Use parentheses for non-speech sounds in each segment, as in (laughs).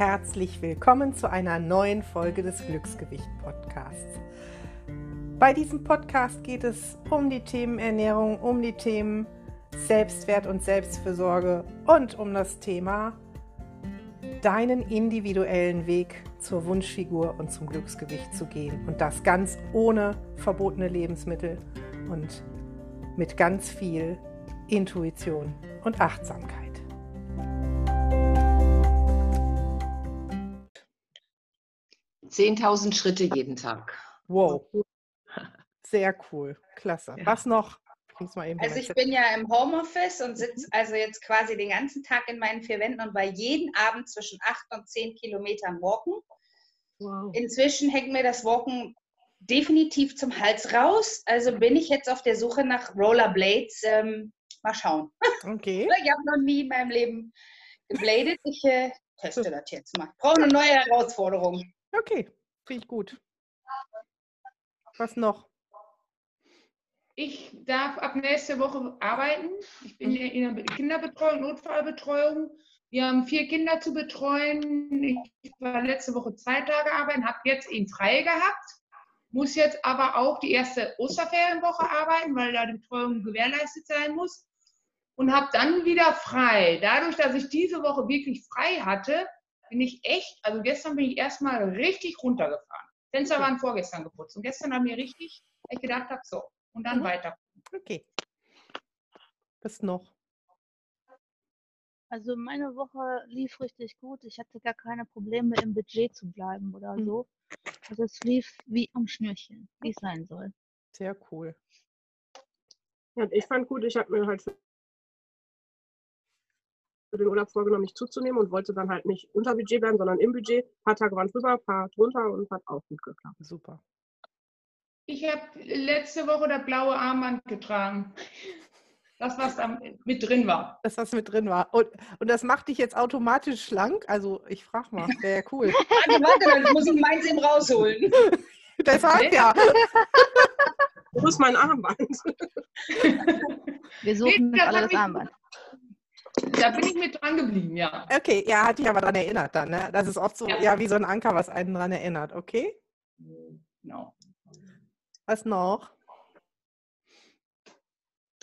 herzlich willkommen zu einer neuen Folge des Glücksgewicht Podcasts. Bei diesem Podcast geht es um die Themen Ernährung, um die Themen Selbstwert und Selbstfürsorge und um das Thema deinen individuellen Weg zur Wunschfigur und zum Glücksgewicht zu gehen. Und das ganz ohne verbotene Lebensmittel und mit ganz viel Intuition und Achtsamkeit. 10.000 Schritte jeden Tag. Wow. (laughs) Sehr cool. Klasse. Ja. Was noch? also ich bin ja im Homeoffice und sitze also jetzt quasi den ganzen Tag in meinen vier Wänden und war jeden Abend zwischen acht und zehn Kilometern walken. Wow. Inzwischen hängt mir das Walken definitiv zum Hals raus. Also bin ich jetzt auf der Suche nach Rollerblades. Ähm, mal schauen. Okay. (laughs) ich habe noch nie in meinem Leben gebladet. Ich äh, teste das jetzt mal. Ich brauche eine neue Herausforderung. Okay, finde ich gut. Was noch? Ich darf ab nächste Woche arbeiten. Ich bin in der Kinderbetreuung, Notfallbetreuung. Wir haben vier Kinder zu betreuen. Ich war letzte Woche zwei Tage arbeiten, habe jetzt ihn frei gehabt, muss jetzt aber auch die erste Osterferienwoche arbeiten, weil da die Betreuung gewährleistet sein muss und habe dann wieder frei. Dadurch, dass ich diese Woche wirklich frei hatte, bin ich echt, also gestern bin ich erstmal richtig runtergefahren. Fenster okay. waren vorgestern geputzt und gestern haben wir richtig, ich gedacht habe, so, und dann mhm. weiter. Okay. Was noch? Also meine Woche lief richtig gut. Ich hatte gar keine Probleme im Budget zu bleiben oder mhm. so. Also es lief wie am Schnürchen, wie es sein soll. Sehr cool. Ja, ich fand gut, ich habe mir halt für den Urlaub vorgenommen, nicht zuzunehmen und wollte dann halt nicht unter Budget bleiben, sondern im Budget. Ein paar Tage waren drüber, ein paar drunter und hat auch gut geklappt. Super. Ich habe letzte Woche das blaue Armband getragen. Das, was da mit drin war. Das, was mit drin war. Und, und das macht dich jetzt automatisch schlank? Also, ich frage mal, wäre ja cool. (laughs) warte, warte, dann muss ich meins eben rausholen. Deshalb ja. Wo ist mein Armband? (laughs) Wir suchen nee, alle das Armband. Da bin ich mit dran geblieben, ja. Okay, ja, hat dich aber daran erinnert dann, ne? Das ist oft so, ja. ja, wie so ein Anker, was einen daran erinnert, okay? Genau. Was noch?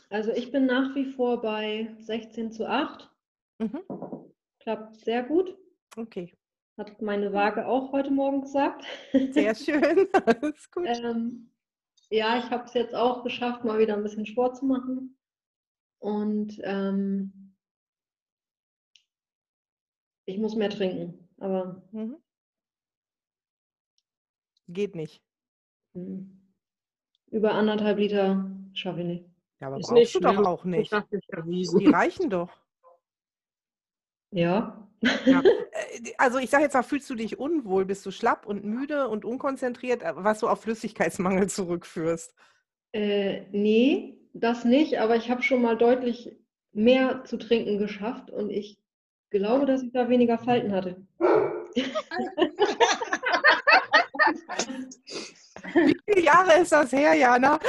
Also ich bin nach wie vor bei 16 zu 8. Mhm. Klappt sehr gut. Okay. Hat meine Waage auch heute Morgen gesagt. Sehr (laughs) schön. (laughs) Alles gut. ähm, ja, ich habe es jetzt auch geschafft, mal wieder ein bisschen Sport zu machen. Und ähm, ich muss mehr trinken, aber. Mhm. Geht nicht. Hm. Über anderthalb Liter schaffe ich nicht. Ja, aber Ist brauchst du doch auch nicht. Die reichen doch. Ja. ja. (laughs) Äh, also ich sage jetzt mal, fühlst du dich unwohl, bist du schlapp und müde und unkonzentriert, äh, was du auf Flüssigkeitsmangel (laughs) zurückführst? Äh, nee, das nicht, aber ich habe schon mal deutlich mehr zu trinken geschafft und ich glaube, dass ich da weniger Falten hatte. Wie viele Jahre ist das her, Jana?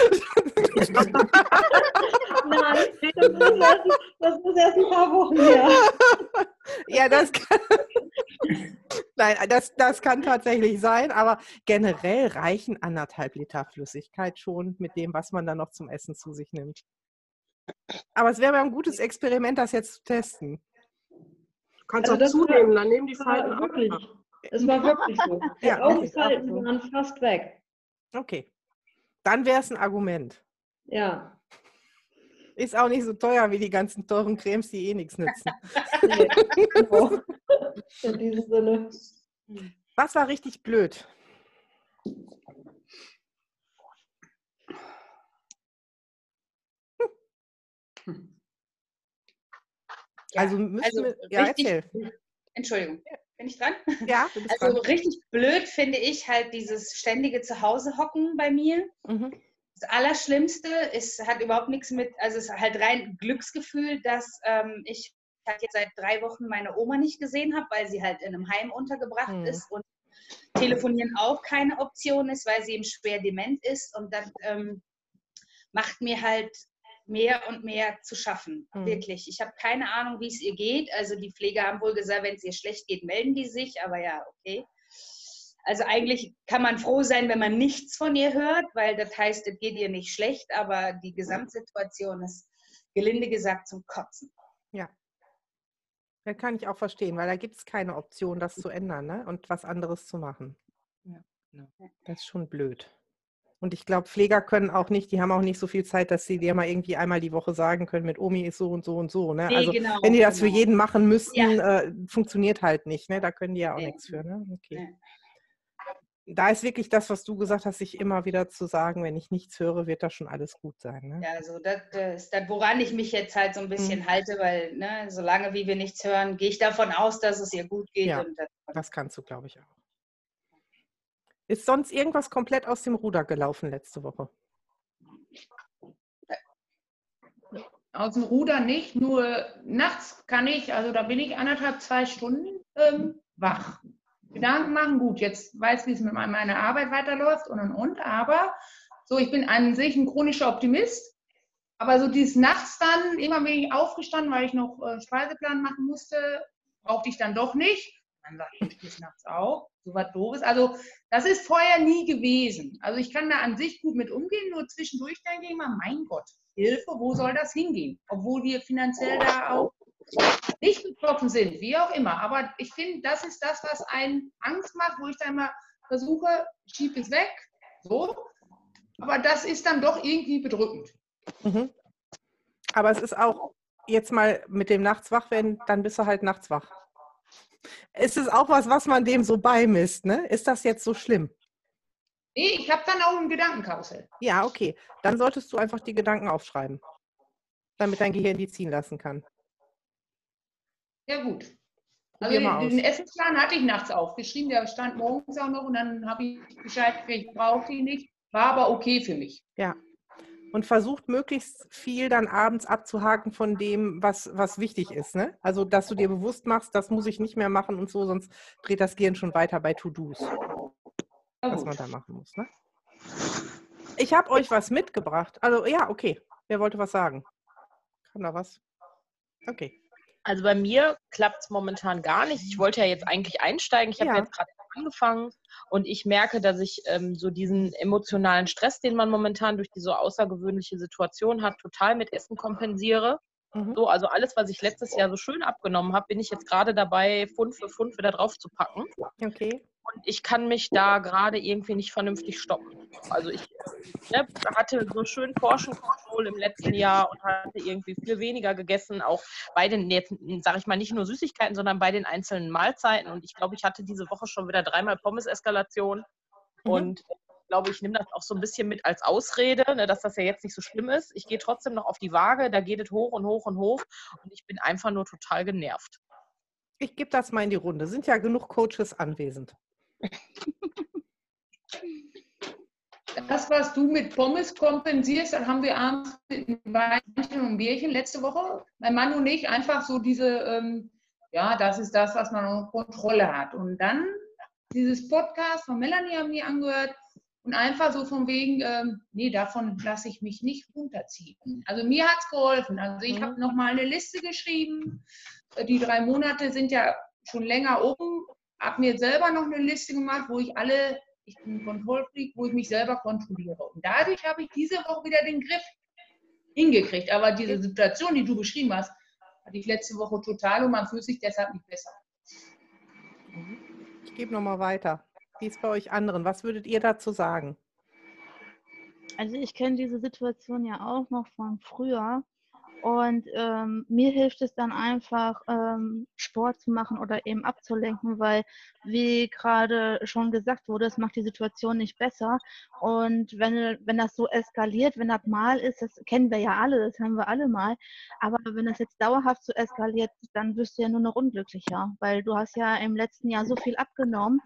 Nein, das ist, erst, das ist erst ein paar Wochen her. Ja, das kann, (laughs) Nein, das, das kann tatsächlich sein, aber generell reichen anderthalb Liter Flüssigkeit schon mit dem, was man dann noch zum Essen zu sich nimmt. Aber es wäre mal ein gutes Experiment, das jetzt zu testen kannst also auch zunehmen, dann nehmen die Falten ab. Wirklich, es war wirklich so. (laughs) Die ja, Augenfalten so. waren fast weg. Okay. Dann wäre es ein Argument. Ja. Ist auch nicht so teuer wie die ganzen teuren Cremes, die eh nichts nützen. (laughs) nee, genau. In diesem Sinne. Was war richtig blöd? Ja, also müssen also wir, ja, richtig, erzähl. Entschuldigung, bin ich dran? (laughs) Ja, du bist Also dran. richtig blöd finde ich halt dieses ständige Zuhause-Hocken bei mir. Mhm. Das Allerschlimmste ist, hat überhaupt nichts mit, also es ist halt rein Glücksgefühl, dass ähm, ich halt jetzt seit drei Wochen meine Oma nicht gesehen habe, weil sie halt in einem Heim untergebracht mhm. ist und telefonieren auch keine Option ist, weil sie eben schwer dement ist und das ähm, macht mir halt mehr und mehr zu schaffen. Mhm. Wirklich. Ich habe keine Ahnung, wie es ihr geht. Also die Pfleger haben wohl gesagt, wenn es ihr schlecht geht, melden die sich. Aber ja, okay. Also eigentlich kann man froh sein, wenn man nichts von ihr hört, weil das heißt, es geht ihr nicht schlecht, aber die Gesamtsituation ist gelinde gesagt zum Kotzen. Ja. Das kann ich auch verstehen, weil da gibt es keine Option, das zu ändern ne? und was anderes zu machen. Ja. Das ist schon blöd. Und ich glaube, Pfleger können auch nicht, die haben auch nicht so viel Zeit, dass sie dir mal irgendwie einmal die Woche sagen können, mit Omi ist so und so und so. Ne? Nee, also genau, wenn die das genau. für jeden machen müssten, ja. äh, funktioniert halt nicht. Ne? Da können die ja auch nee. nichts für. Ne? Okay. Nee da ist wirklich das, was du gesagt hast, sich immer wieder zu sagen, wenn ich nichts höre, wird das schon alles gut sein. Ne? Ja, also das, ist das, woran ich mich jetzt halt so ein bisschen mhm. halte, weil ne, solange wie wir nichts hören, gehe ich davon aus, dass es ihr gut geht. Ja, das kannst du, glaube ich, auch. Ist sonst irgendwas komplett aus dem Ruder gelaufen letzte Woche? Aus dem Ruder nicht, nur nachts kann ich, also da bin ich anderthalb, zwei Stunden ähm, wach. Gedanken machen, gut, jetzt weiß, wie es mit meiner Arbeit weiterläuft und und und, aber so, ich bin an sich ein chronischer Optimist, aber so dieses Nachts dann, immer bin ich aufgestanden, weil ich noch äh, Speiseplan machen musste, brauchte ich dann doch nicht. Dann sage ich, stehst nachts auf, so was doofes. Also das ist vorher nie gewesen. Also ich kann da an sich gut mit umgehen, nur zwischendurch denke ich immer, mein Gott, Hilfe, wo soll das hingehen? Obwohl wir finanziell da auch nicht betroffen sind, wie auch immer. Aber ich finde, das ist das, was einen Angst macht, wo ich dann mal versuche, schieb es weg, so. Aber das ist dann doch irgendwie bedrückend. Mhm. Aber es ist auch jetzt mal mit dem Nachts wach werden, dann bist du halt nachts wach. Ist es auch was, was man dem so beimisst, ne? Ist das jetzt so schlimm? Nee, ich habe dann auch ein Gedankenkarussell. Ja, okay. Dann solltest du einfach die Gedanken aufschreiben, damit dein Gehirn die ziehen lassen kann. Ja, gut. Also den, den, Essensplan hatte ich nachts aufgeschrieben, der stand morgens auch noch und dann habe ich Bescheid gekriegt, brauche ich nicht. War aber okay für mich. Ja. Und versucht möglichst viel dann abends abzuhaken von dem, was, was wichtig ist. Ne? Also, dass du dir bewusst machst, das muss ich nicht mehr machen und so, sonst dreht das Gehirn schon weiter bei To-Dos. was man da machen muss. Ne? Ich habe euch was mitgebracht. Also, ja, okay. Wer wollte was sagen? Kann da was? Okay. Also bei mir klappt es momentan gar nicht. Ich wollte ja jetzt eigentlich einsteigen. Ich habe ja. jetzt gerade angefangen und ich merke, dass ich ähm, so diesen emotionalen Stress, den man momentan durch die so außergewöhnliche Situation hat, total mit Essen kompensiere. Mhm. So, also alles, was ich letztes Jahr so schön abgenommen habe, bin ich jetzt gerade dabei, Pfund für Pfund wieder drauf zu packen. Okay. Und ich kann mich da gerade irgendwie nicht vernünftig stoppen. Also ich ne, hatte so schön Portion Control im letzten Jahr und hatte irgendwie viel weniger gegessen, auch bei den, jetzt sage ich mal, nicht nur Süßigkeiten, sondern bei den einzelnen Mahlzeiten. Und ich glaube, ich hatte diese Woche schon wieder dreimal Pommes-Eskalation. Mhm. Und ich glaube, ich nehme das auch so ein bisschen mit als Ausrede, ne, dass das ja jetzt nicht so schlimm ist. Ich gehe trotzdem noch auf die Waage, da geht es hoch und hoch und hoch und ich bin einfach nur total genervt. Ich gebe das mal in die Runde. Sind ja genug Coaches anwesend. Das, was du mit Pommes kompensierst, dann haben wir abends mit Weinchen und Bierchen letzte Woche, mein Mann und ich, einfach so diese, ähm, ja, das ist das, was man unter Kontrolle hat. Und dann dieses Podcast von Melanie haben wir angehört und einfach so von wegen, ähm, nee, davon lasse ich mich nicht runterziehen. Also mir hat es geholfen. Also ich mhm. habe nochmal eine Liste geschrieben. Die drei Monate sind ja schon länger oben habe mir selber noch eine Liste gemacht, wo ich alle, ich bin Kontrollfreak, wo ich mich selber kontrolliere. Und dadurch habe ich diese Woche wieder den Griff hingekriegt. Aber diese Situation, die du beschrieben hast, hatte ich letzte Woche total und man fühlt sich deshalb nicht besser. Ich gebe nochmal weiter. Wie ist bei euch anderen? Was würdet ihr dazu sagen? Also ich kenne diese Situation ja auch noch von früher. Und ähm, mir hilft es dann einfach, ähm, Sport zu machen oder eben abzulenken, weil, wie gerade schon gesagt wurde, es macht die Situation nicht besser. Und wenn, wenn das so eskaliert, wenn das mal ist, das kennen wir ja alle, das haben wir alle mal. Aber wenn das jetzt dauerhaft so eskaliert, dann wirst du ja nur noch unglücklicher, weil du hast ja im letzten Jahr so viel abgenommen.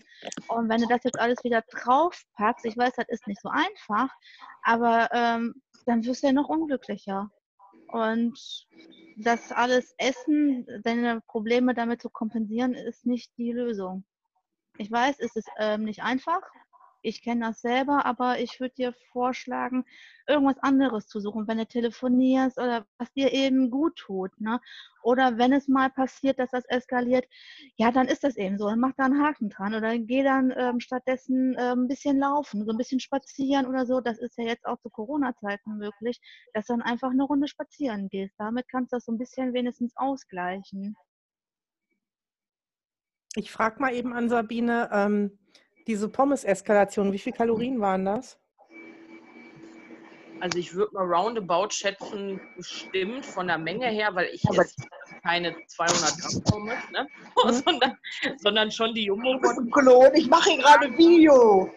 Und wenn du das jetzt alles wieder draufpackst, ich weiß, das ist nicht so einfach, aber ähm, dann wirst du ja noch unglücklicher. Und das alles Essen, deine Probleme damit zu kompensieren, ist nicht die Lösung. Ich weiß, es ist ähm, nicht einfach, Ich kenne das selber, aber ich würde dir vorschlagen, irgendwas anderes zu suchen, wenn du telefonierst oder was dir eben gut tut. Ne? Oder wenn es mal passiert, dass das eskaliert, ja, dann ist das eben so. Dann mach da einen Haken dran oder geh dann ähm, stattdessen ähm, ein bisschen laufen, so ein bisschen spazieren oder so. Das ist ja jetzt auch zu Corona-Zeiten möglich, dass dann einfach eine Runde spazieren gehst. Damit kannst du das so ein bisschen wenigstens ausgleichen. Ich frage mal eben an Sabine, ähm, diese Pommes-Eskalation, wie viele Kalorien waren das? Also ich würde mal roundabout schätzen, bestimmt von der Menge her, weil ich esse keine 200 Gramm Pommes, ne? Mhm. (laughs) sondern, sondern schon die Jumbo. Klon, ich mache hier gerade ein Video.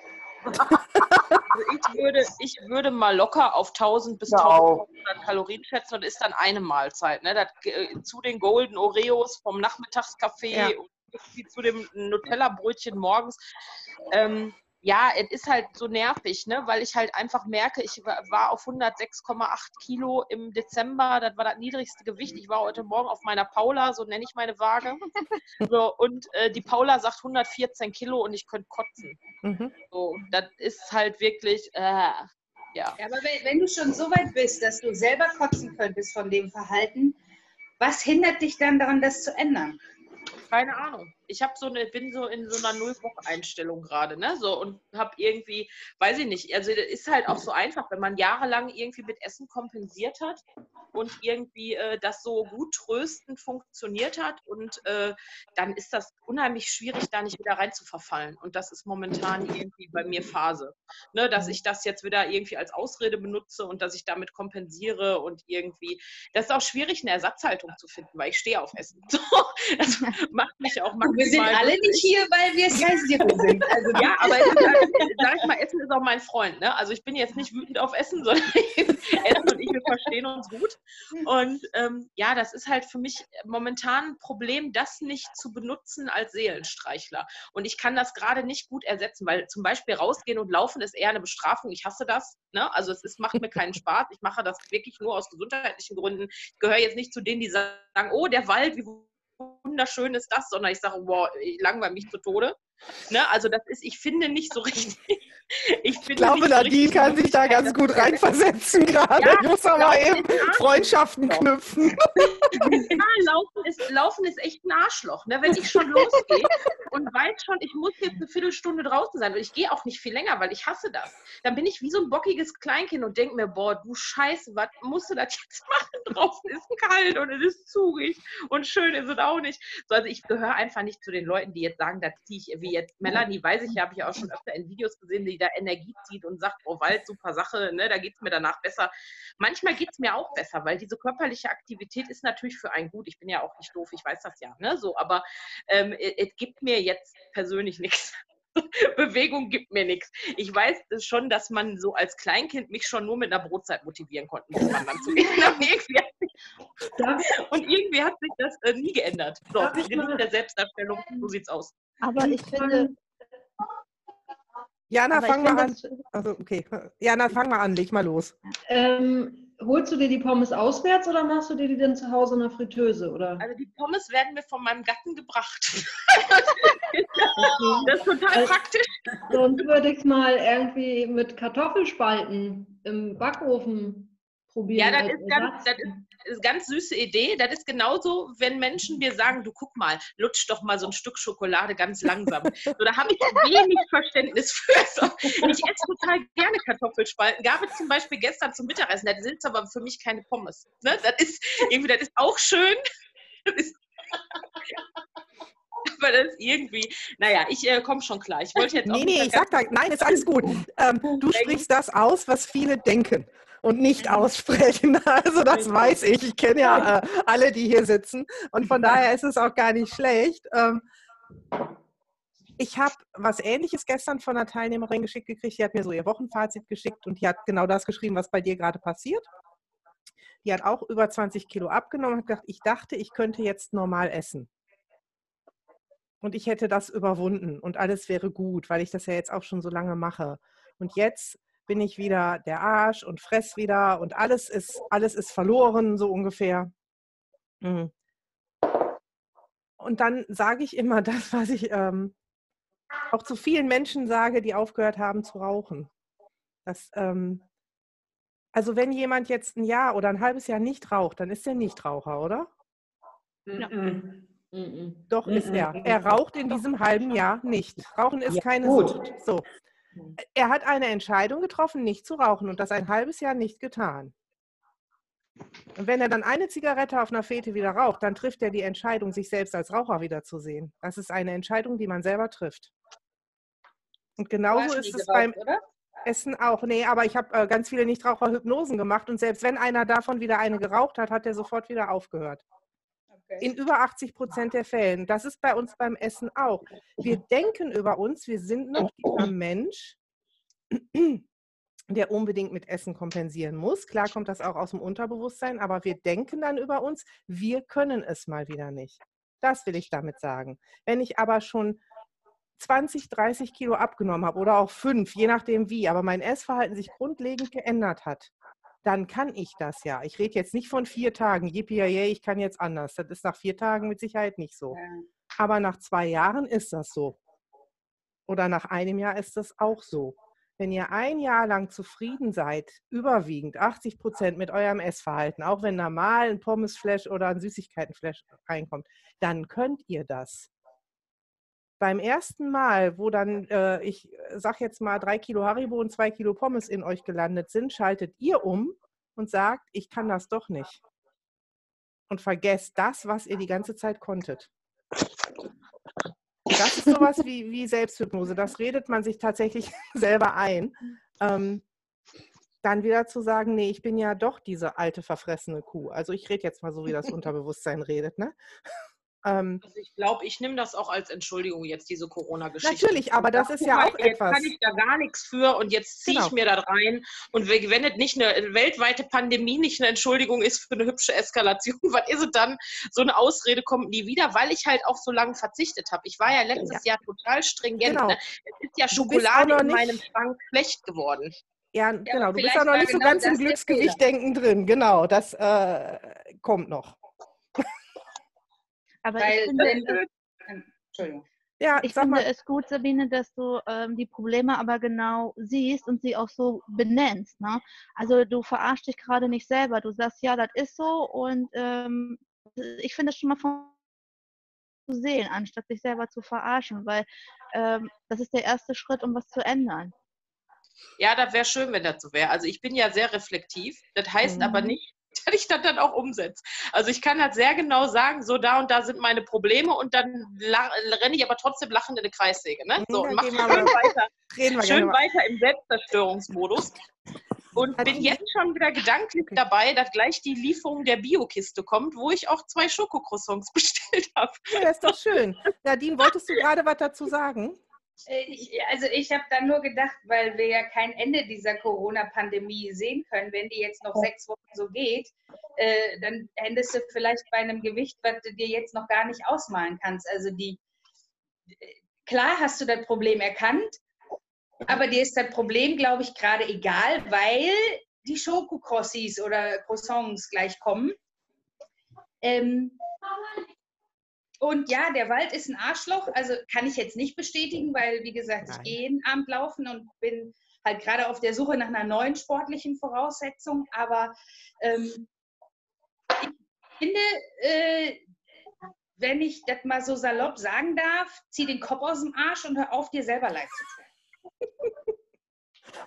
Also ich, würde, ich würde mal locker auf 1000 bis 1200 Kalorien schätzen und ist dann eine Mahlzeit. Ne? Das, äh, zu den Golden Oreos vom Nachmittagskaffee ja. und zu dem Nutella-Brötchen morgens. Ähm, ja, es ist halt so nervig, ne? weil ich halt einfach merke, ich war auf 106,8 Kilo im Dezember, das war das niedrigste Gewicht. Ich war heute Morgen auf meiner Paula, so nenne ich meine Waage. (laughs) So, und äh, die Paula sagt 114 Kilo und ich könnte kotzen. Mhm. So, das ist halt wirklich, äh, ja. ja. Aber wenn, wenn du schon so weit bist, dass du selber kotzen könntest von dem Verhalten, was hindert dich dann daran, das zu ändern? Keine Ahnung ich habe so eine, bin so in so einer Null-Bock-Einstellung gerade, ne? So und habe irgendwie, weiß ich nicht, also ist halt auch so einfach, wenn man jahrelang irgendwie mit Essen kompensiert hat und irgendwie äh, das so gut tröstend funktioniert hat und äh, dann ist das unheimlich schwierig, da nicht wieder rein zu verfallen. Und das ist momentan irgendwie bei mir Phase, ne? Dass ich das jetzt wieder irgendwie als Ausrede benutze und dass ich damit kompensiere und irgendwie, das ist auch schwierig, eine Ersatzhaltung zu finden, weil ich stehe auf Essen. (laughs) das macht mich auch maximal wir sind alle nicht hier, weil wir Zero sind. Also, ja, aber sag ich mal, Essen ist auch mein Freund. Ne? Also ich bin jetzt nicht wütend auf Essen, (laughs) sondern Essen und ich, wir verstehen uns gut. Und ähm, ja, das ist halt für mich momentan ein Problem, das nicht zu benutzen als Seelenstreichler. Und ich kann das gerade nicht gut ersetzen, weil zum Beispiel rausgehen und laufen ist eher eine Bestrafung. Ich hasse das. Ne? Also es ist, macht mir keinen Spaß. Ich mache das wirklich nur aus gesundheitlichen Gründen. Ich gehöre jetzt nicht zu denen, die sagen, oh, der Wald, wie wunderschön ist das, sondern ich sage, wow, ich langweile mich zu Tode. Ne? Also das ist, ich finde nicht so richtig. (laughs) Ich, ich glaube, Nadine so kann sich da ganz gut reinversetzen gerade. Ja, ich muss aber eben Freundschaften knüpfen. Ja, laufen ist, laufen ist echt ein Arschloch. Ne? Wenn ich schon losgehe und weiß schon, ich muss jetzt eine Viertelstunde draußen sein und ich gehe auch nicht viel länger, weil ich hasse das. Dann bin ich wie so ein bockiges Kleinkind und denke mir, boah, du Scheiße, was musst du das jetzt (laughs) machen? Draußen ist kalt und es ist zugig und schön ist es auch nicht. So, also ich gehöre einfach nicht zu den Leuten, die jetzt sagen, da ziehe ich wie jetzt Melanie, weiß ich ja, habe ich auch schon öfter in Videos gesehen, die da Energie zieht und sagt, oh Wald, super Sache, ne, da geht es mir danach besser. Manchmal geht es mir auch besser, weil diese körperliche Aktivität ist natürlich für einen gut. Ich bin ja auch nicht doof, ich weiß das ja, ne, so, aber ähm, es gibt mir jetzt persönlich (laughs) nichts. Bewegung gibt mir nichts. Ich weiß schon, dass man so als Kleinkind mich schon nur mit einer Brotzeit motivieren konnte, man dann zugeben. Und irgendwie hat sich das äh, nie geändert. So, genug der Selbstdarstellung, so sieht's aus. Aber ich finde. Jana, fang mal an. Also, okay. Jana, fang mal an, leg mal los. Ähm, holst du dir die Pommes auswärts oder machst du dir die denn zu Hause in der Fritteuse? Oder? Also die Pommes werden mir von meinem Gatten gebracht. (laughs) das ist total also, praktisch. Sonst würde ich es mal irgendwie mit Kartoffelspalten im Backofen probieren. Ja, das ist, ganz, das ist eine ganz süße Idee. Das ist genauso, wenn Menschen mir sagen, du guck mal, lutsch doch mal so ein Stück Schokolade ganz langsam. So, da habe ich wenig Verständnis für. So, ich esse total gerne Kartoffelspalten. Gab es zum Beispiel gestern zum Mittagessen, das sind aber für mich keine Pommes. Ne? Das ist irgendwie, das ist auch schön. Das ist (laughs) aber das irgendwie, naja, ich äh, komme schon klar. Ich wollte jetzt auch Nee, nee, ich sag da, nein, ist alles gut. Ähm, du sprichst das aus, was viele denken und nicht aussprechen. (laughs) Also das weiß ich. Ich kenne ja äh, alle, die hier sitzen. Und von daher ist es auch gar nicht schlecht. Ähm, ich habe was Ähnliches gestern von einer Teilnehmerin geschickt gekriegt. Die hat mir so ihr Wochenfazit geschickt und die hat genau das geschrieben, was bei dir gerade passiert. Die hat auch über 20 Kilo abgenommen und hat gesagt, ich dachte, ich könnte jetzt normal essen. Und ich hätte das überwunden und alles wäre gut, weil ich das ja jetzt auch schon so lange mache. Und jetzt bin ich wieder der Arsch und fress wieder und alles ist, alles ist verloren, so ungefähr. Hm. Und dann sage ich immer (laughs) das, was ich, ähm, auch zu vielen Menschen sage, die aufgehört haben zu rauchen. Das, ähm, also wenn jemand jetzt ein Jahr oder ein halbes Jahr nicht raucht, dann ist er Nichtraucher, oder? Ja. Doch ist er. Er raucht in diesem halben Jahr nicht. Rauchen ist Ja, keine gut. Sucht. So. Er hat eine Entscheidung getroffen, nicht zu rauchen und das ein halbes Jahr nicht getan. Und wenn er dann eine Zigarette auf einer Fete wieder raucht, dann trifft er die Entscheidung, sich selbst als Raucher wiederzusehen. Das ist eine Entscheidung, die man selber trifft. Und genauso ist es beim oder? Essen auch. Nee, aber ich habe äh, ganz viele Nichtraucher-Hypnosen gemacht und selbst wenn einer davon wieder eine geraucht hat, hat er sofort wieder aufgehört. In über 80 Prozent der Fällen. Das ist bei uns beim Essen auch. Wir denken über uns, wir sind noch dieser Mensch, der unbedingt mit Essen kompensieren muss. Klar kommt das auch aus dem Unterbewusstsein, aber wir denken dann über uns, wir können es mal wieder nicht. Das will ich damit sagen. Wenn ich aber schon 20, 30 Kilo abgenommen habe oder auch fünf, je nachdem wie, aber mein Essverhalten sich grundlegend geändert hat, dann kann ich das ja. Ich rede jetzt nicht von vier Tagen, yippie, ich kann jetzt anders. Das ist nach vier Tagen mit Sicherheit nicht so. Aber nach zwei Jahren ist das so. Oder nach einem Jahr ist das auch so. Wenn ihr ein Jahr lang zufrieden seid, überwiegend 80 Prozent mit eurem Essverhalten, auch wenn da mal ein Pommesflash oder ein Süßigkeitenflash reinkommt, dann könnt ihr das. Beim ersten Mal, wo dann, äh, ich sag jetzt mal, drei Kilo Haribo und zwei Kilo Pommes in euch gelandet sind, schaltet ihr um und sagt, ich kann das doch nicht. Und vergesst das, was ihr die ganze Zeit konntet. Das ist sowas wie, wie Selbsthypnose. Das redet man sich tatsächlich (laughs) selber ein. Ähm, dann wieder zu sagen, nee, ich bin ja doch diese alte verfressene Kuh. Also ich rede jetzt mal so, wie das (laughs) Unterbewusstsein redet. Ne? Ähm, Also ich glaube, ich nehme das auch als Entschuldigung jetzt, diese Corona-Geschichte. Natürlich, aber das ist ja mal, auch jetzt etwas. kann ich da gar nichts für und jetzt ziehe Genau. ich mir da rein. Und wenn es nicht eine weltweite Pandemie nicht eine Entschuldigung ist für eine hübsche Eskalation, (laughs) was ist es dann? So eine Ausrede kommt nie wieder, weil ich halt auch so lange verzichtet habe. Ich war ja letztes Jahr total stringent. Genau. Ne? Es ist ja Schokolade in meinem Schrank schlecht geworden. Ja, genau. Du bist auch noch nicht so genau ganz im das der Glücksgewicht-Denken drin. Genau, das äh, kommt noch. Aber Weil, ich finde, es, Entschuldigung. Ja, ich sag finde mal, es gut, Sabine, dass du ähm, die Probleme aber genau siehst und sie auch so benennst. Ne? Also du verarschst dich gerade nicht selber. Du sagst, ja, das ist so und ähm, ich finde es schon mal von zu sehen, anstatt sich selber zu verarschen, weil ähm, das ist der erste Schritt, um was zu ändern. Ja, das wäre schön, wenn das so wäre. Also ich bin ja sehr reflektiv. Das heißt aber Mhm. nicht, dass (laughs) ich das dann auch umsetze. Also ich kann das sehr genau sagen, so da und da sind meine Probleme und dann renne ich aber trotzdem lachend in eine Kreissäge. Ne? So, und mache schön mal- weiter, schön weiter im Selbstzerstörungsmodus. Und bin Nadine? jetzt schon wieder gedanklich dabei, dass gleich die Lieferung der Biokiste kommt, wo ich auch zwei Schokocroissants (laughs) bestellt habe. Ja, das ist doch schön. Nadine, wolltest du gerade was dazu sagen? Äh, Ich, also ich habe dann nur gedacht, weil wir ja kein Ende dieser Corona-Pandemie sehen können, wenn die jetzt noch sechs Wochen so geht, äh, dann endest du vielleicht bei einem Gewicht, was du dir jetzt noch gar nicht ausmalen kannst. Also die, äh, klar hast du das Problem erkannt, aber dir ist das Problem, glaube ich, gerade egal, weil die Schokokrossis oder Croissants gleich kommen. Ähm, und ja, der Wald ist ein Arschloch. Also kann ich jetzt nicht bestätigen, weil, wie gesagt, ich Nein. gehe jeden Abend laufen und bin halt gerade auf der Suche nach einer neuen sportlichen Voraussetzung. Aber ähm, ich finde, äh, wenn ich das mal so salopp sagen darf, zieh den Kopf aus dem Arsch und hör auf, dir selber leid zu tun.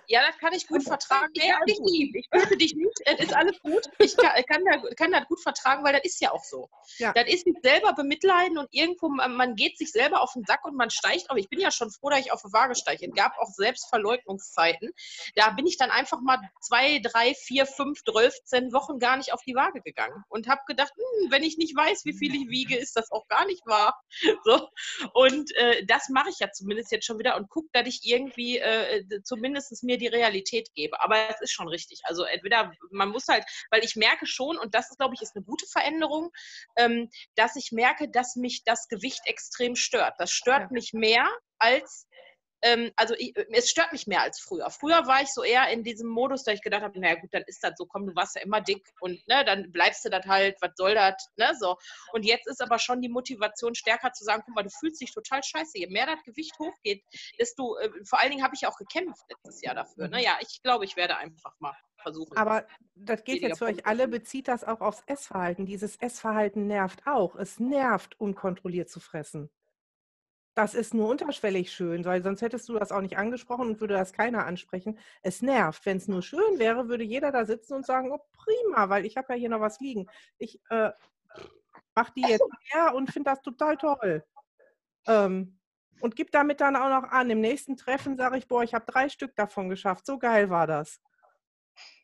Ja, das kann ich gut vertragen. Ich Nee, hab alles dich lieb. Ich töte dich nicht. Es ist alles gut. Ich kann, kann, das, kann das gut vertragen, weil das ist ja auch so. Ja. Das ist sich selber bemitleiden und irgendwo, man, geht sich selber auf den Sack und man steigt auf. Ich bin ja schon froh, dass ich auf die Waage steige. Es gab auch Selbstverleugnungszeiten. Da bin ich dann einfach mal zwei, drei, vier, fünf, zwölfzehn Wochen gar nicht auf die Waage gegangen und habe gedacht, hm, wenn ich nicht weiß, wie viel ich wiege, ist das auch gar nicht wahr. (laughs) So. Und äh, das mache ich ja zumindest jetzt schon wieder und gucke, dass ich irgendwie äh, zumindest mir die Realität gebe. Aber es ist schon richtig. Also entweder man muss halt, weil ich merke schon, und das ist, glaube ich, ist eine gute Veränderung, ähm, dass ich merke, dass mich das Gewicht extrem stört. Das stört Ja. mich mehr als ähm, also ich, es stört mich mehr als früher. Früher war ich so eher in diesem Modus, da ich gedacht habe, naja gut, dann ist das so, komm, du warst ja immer dick und ne, dann bleibst du das halt, was soll das, ne, so. Und jetzt ist aber schon die Motivation stärker zu sagen, guck mal, du fühlst dich total scheiße. Je mehr das Gewicht hochgeht, desto, äh, vor allen Dingen habe ich ja auch gekämpft letztes Jahr dafür. Ne? Ja, ich glaube, ich werde einfach mal versuchen. Aber das geht jetzt für euch alle, bezieht das auch aufs Essverhalten. Dieses Essverhalten nervt auch. Es nervt, unkontrolliert zu fressen. Das ist nur unterschwellig schön, weil sonst hättest du das auch nicht angesprochen und würde das keiner ansprechen. Es nervt. Wenn es nur schön wäre, würde jeder da sitzen und sagen, oh prima, weil ich habe ja hier noch was liegen. Ich äh, mache die jetzt (laughs) her und finde das total toll. Ähm, und gib damit dann auch noch an. Im nächsten Treffen sage ich, boah, ich habe drei Stück davon geschafft. So geil war das.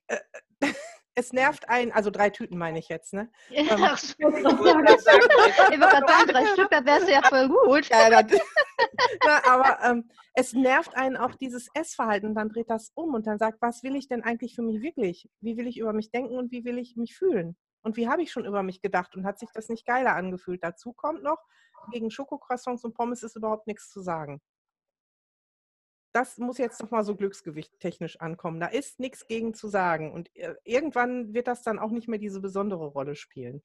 Äh, (laughs) es nervt einen, also drei Tüten meine ich jetzt, ne? Ja, ähm, (laughs) ich wollte gerade sagen, (laughs) drei Stück, da wärst du ja voll gut. Ja, das, (laughs) na, aber ähm, es nervt einen auch dieses Essverhalten und dann dreht das um und dann sagt, was will ich denn eigentlich für mich wirklich? Wie will ich über mich denken und wie will ich mich fühlen? Und wie habe ich schon über mich gedacht und hat sich das nicht geiler angefühlt? Dazu kommt noch, gegen Schokocroissants und Pommes ist überhaupt nichts zu sagen das muss jetzt noch mal so Glücksgewicht technisch ankommen. Da ist nichts gegen zu sagen. Und äh, irgendwann wird das dann auch nicht mehr diese besondere Rolle spielen.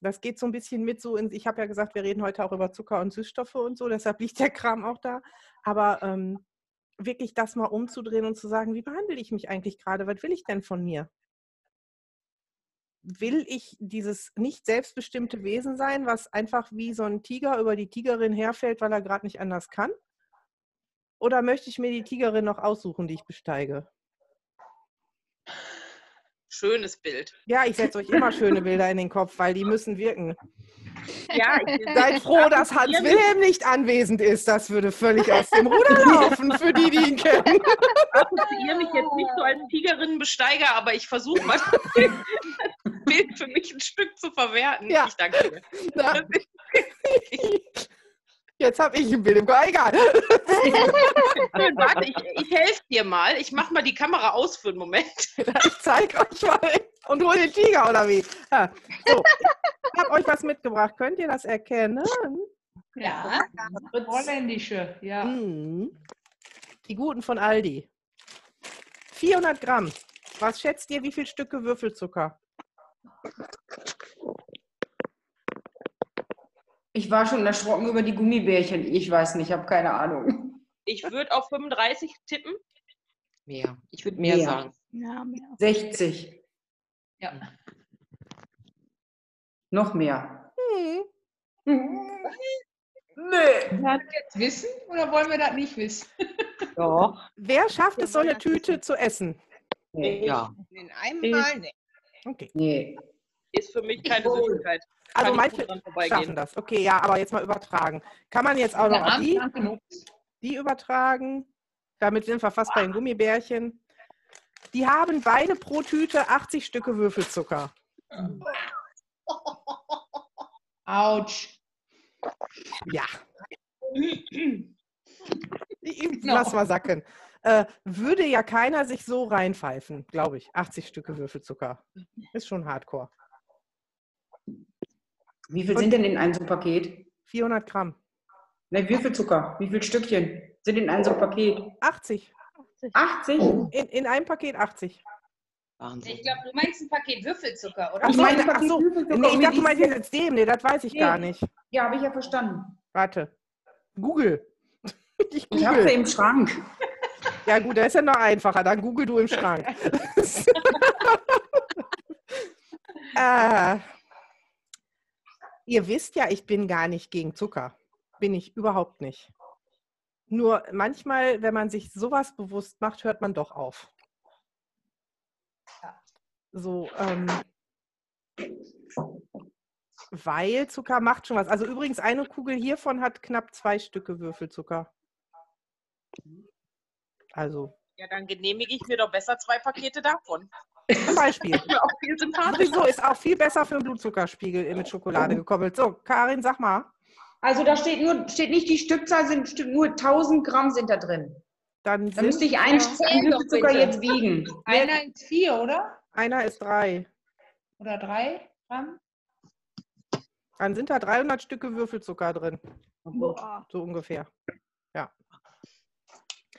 Das geht so ein bisschen mit so in, ich habe ja gesagt, wir reden heute auch über Zucker und Süßstoffe und so, deshalb liegt der Kram auch da. Aber ähm, wirklich das mal umzudrehen und zu sagen, wie behandle ich mich eigentlich gerade? Was will ich denn von mir? Will ich dieses nicht selbstbestimmte Wesen sein, was einfach wie so ein Tiger über die Tigerin herfällt, weil er gerade nicht anders kann? Oder möchte ich mir die Tigerin noch aussuchen, die ich besteige? Schönes Bild. Ja, ich setze euch immer schöne Bilder in den Kopf, weil die müssen wirken. Ja, Seid froh, dass Hans Wilhelm nicht anwesend ist. Das würde völlig aus dem Ruder laufen, für die, die ihn kennen. Ich assoziiere mich jetzt nicht so als Tigerinnenbesteiger, aber ich versuche mal, das Bild für mich ein Stück zu verwerten. Ja. Ich danke dir. (laughs) Jetzt habe ich ein Bild im Kopf. Egal. Warte, ich, ich helfe dir mal. Ich mache mal die Kamera aus für einen Moment. (laughs) Ich zeige euch mal. Und hol den Tiger, oder wie? Ja. So, ich habe euch was mitgebracht. Könnt ihr das erkennen? Ja, holländische, ja. Mhm. Die guten von Aldi. 400 Gramm. Was schätzt ihr, wie viel Stücke Würfelzucker? Ich war schon erschrocken über die Gummibärchen. Ich weiß nicht, ich habe keine Ahnung. Ich würde auf 35 tippen. Mehr. Ich würde mehr, mehr, sagen. Ja, mehr. 60. Ja. Noch mehr. Hm. Nee. Wollen wir das jetzt wissen oder wollen wir das nicht wissen? Doch. Wer schafft es, so eine Tüte zu essen? Nee. Ja. In einem Mal? Nee. Okay. Nee. Ist für mich keine Süßigkeit. Also manche schaffen das. Okay, ja, aber jetzt mal übertragen. Kann man jetzt auch noch die, die übertragen? Damit sind wir fast bei den Gummibärchen. Die haben beide pro Tüte 80 Stücke Würfelzucker. Autsch. Ja. Lass mal sacken. Äh, würde ja keiner sich so reinpfeifen, glaube ich. 80 Stücke Würfelzucker. Ist schon hardcore. Wie viel Und sind denn in einem so Paket? 400 Gramm. Ne, wie viel Zucker? Wie viele Stückchen sind in einem so Paket? 80. 80? In, in einem Paket 80. Wahnsinn. Ich glaube, du meinst ein Paket Würfelzucker, oder? Ach so, ich, ach so. Nee, ich dachte, du meinst jetzt dem. Nee, das weiß ich nee. gar nicht. Ja, habe ich ja verstanden. Warte. Google. (laughs) Ich, ich habe sie im Schrank. Ja gut, das ist ja noch einfacher. Dann google du im Schrank. äh, (laughs) (laughs) Ihr wisst ja, ich bin gar nicht gegen Zucker. Bin ich überhaupt nicht. Nur manchmal, wenn man sich sowas bewusst macht, hört man doch auf. So, ähm, weil Zucker macht schon was. Also übrigens, eine Kugel hiervon hat knapp zwei Stücke Würfelzucker. Also. Ja, dann genehmige ich mir doch besser zwei Pakete davon. Zum Beispiel. auch viel Sowieso ist auch viel besser für den Blutzuckerspiegel mit Schokolade gekoppelt. So, Karin, sag mal. Also da steht nur, steht nicht die Stückzahl, sind nur 1000 Gramm sind da drin. Dann da müsste ich einen Blutzucker jetzt wiegen. Einer ist vier, oder? Einer ist drei. Oder drei Gramm? Dann sind da 300 Stücke Würfelzucker drin. So ungefähr. Ja.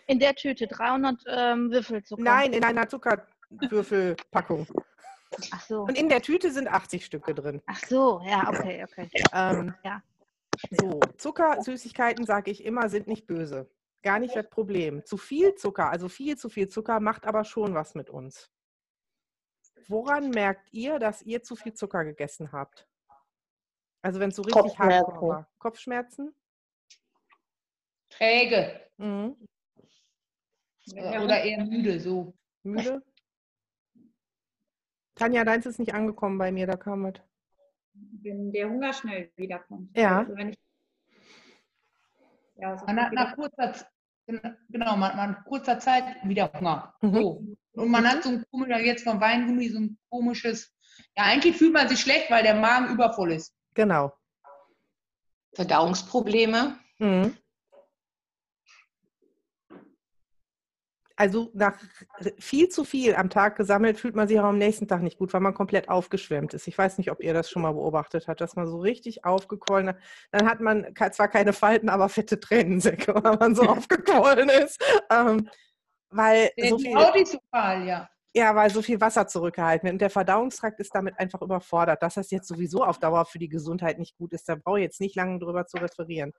In der Tüte 300 ähm, Würfelzucker. Nein, in einer Zuckerwürfelpackung. Ach so. Und in der Tüte sind 80 Stücke drin. Ach so, ja, okay, okay. Ähm, Ja. so, Zucker, Süßigkeiten, sage ich immer, sind nicht böse. Gar nicht das Problem. Zu viel Zucker, also viel zu viel Zucker, macht aber schon was mit uns. Woran merkt ihr, dass ihr zu viel Zucker gegessen habt? Also wenn es so richtig Kopfschmerzen. war. Kopfschmerzen? Träge Mhm. oder eher müde, so. Müde? Tanja, deins ist nicht angekommen bei mir, da kam es. wenn der Hunger schnell wiederkommt. Ja. Also wenn ich, ja, so Man hat nach kurzer, genau, man, man kurzer Zeit wieder Hunger. Mhm. So. Und man hat so ein komischer, jetzt vom Weingummi, so ein komisches, ja, eigentlich fühlt man sich schlecht, weil der Magen übervoll ist. Genau. Verdauungsprobleme. Mhm. Also nach viel zu viel am Tag gesammelt fühlt man sich auch am nächsten Tag nicht gut, weil man komplett aufgeschwemmt ist. Ich weiß nicht, ob ihr das schon mal beobachtet habt, dass man so richtig aufgequollen hat. Dann hat man zwar keine Falten, aber fette Tränensäcke, (laughs) weil man so aufgequollen ist. Ähm, weil so viel, kahl, ja. ja, weil so viel Wasser zurückgehalten wird. Und der Verdauungstrakt ist damit einfach überfordert. Dass das jetzt sowieso auf Dauer für die Gesundheit nicht gut ist, da brauche ich jetzt nicht lange drüber zu referieren.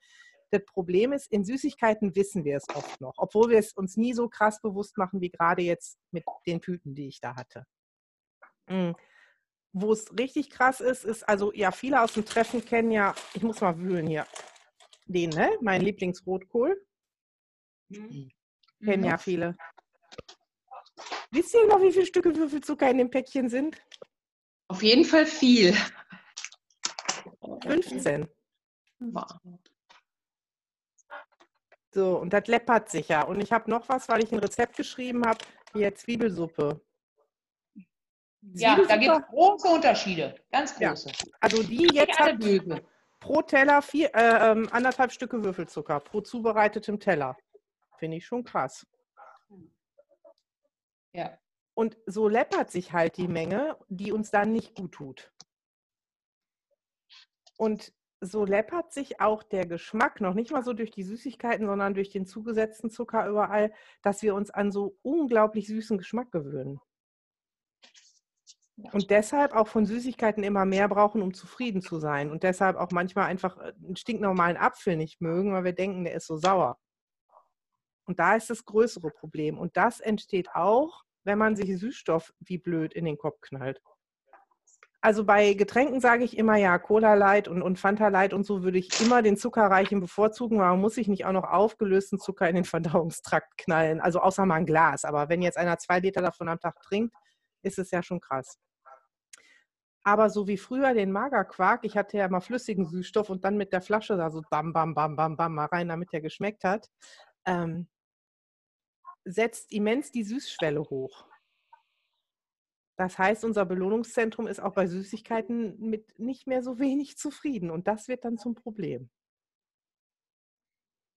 Das Problem ist, in Süßigkeiten wissen wir es oft noch, obwohl wir es uns nie so krass bewusst machen wie gerade jetzt mit den Tüten, die ich da hatte. Mm. Wo es richtig krass ist, ist, also ja, viele aus dem Treffen kennen ja, ich muss mal wühlen hier, den, ne? Mein Lieblingsrotkohl. Kennen Mhm. ja viele. Wisst ihr noch, wie viele Stücke Würfelzucker in dem Päckchen sind? Auf jeden Fall viel. 15. Wow. So, und das läppert sich ja. Und ich habe noch was, weil ich ein Rezept geschrieben habe, hier Zwiebelsuppe. Ja, da gibt es große Unterschiede. Ganz Ja. große. also die jetzt hat pro Teller vier, äh, ähm, anderthalb Stücke Würfelzucker, pro zubereitetem Teller. Finde ich schon krass. Ja. Und so läppert sich halt die Menge, die uns dann nicht gut tut. Und so läppert sich auch der Geschmack, noch nicht mal so durch die Süßigkeiten, sondern durch den zugesetzten Zucker überall, dass wir uns an so unglaublich süßen Geschmack gewöhnen. Und deshalb auch von Süßigkeiten immer mehr brauchen, um zufrieden zu sein. Und deshalb auch manchmal einfach äh, einen stinknormalen Apfel nicht mögen, weil wir denken, der ist so sauer. Und da ist das größere Problem. Und das entsteht auch, wenn man sich Süßstoff wie blöd in den Kopf knallt. Also bei Getränken sage ich immer, ja, Cola Light und, und Fanta Light und so würde ich immer den zuckerreichen bevorzugen, weil man muss sich nicht auch noch aufgelösten Zucker in den Verdauungstrakt knallen. Also außer mal ein Glas. Aber wenn jetzt einer zwei Liter davon am Tag trinkt, ist es ja schon krass. Aber so wie früher den Magerquark, ich hatte ja mal flüssigen Süßstoff und dann mit der Flasche da so bam, bam, bam, bam, bam mal rein, damit der geschmeckt hat, ähm, setzt immens die Süßschwelle hoch. Das heißt, unser Belohnungszentrum ist auch bei Süßigkeiten mit nicht mehr so wenig zufrieden und das wird dann zum Problem.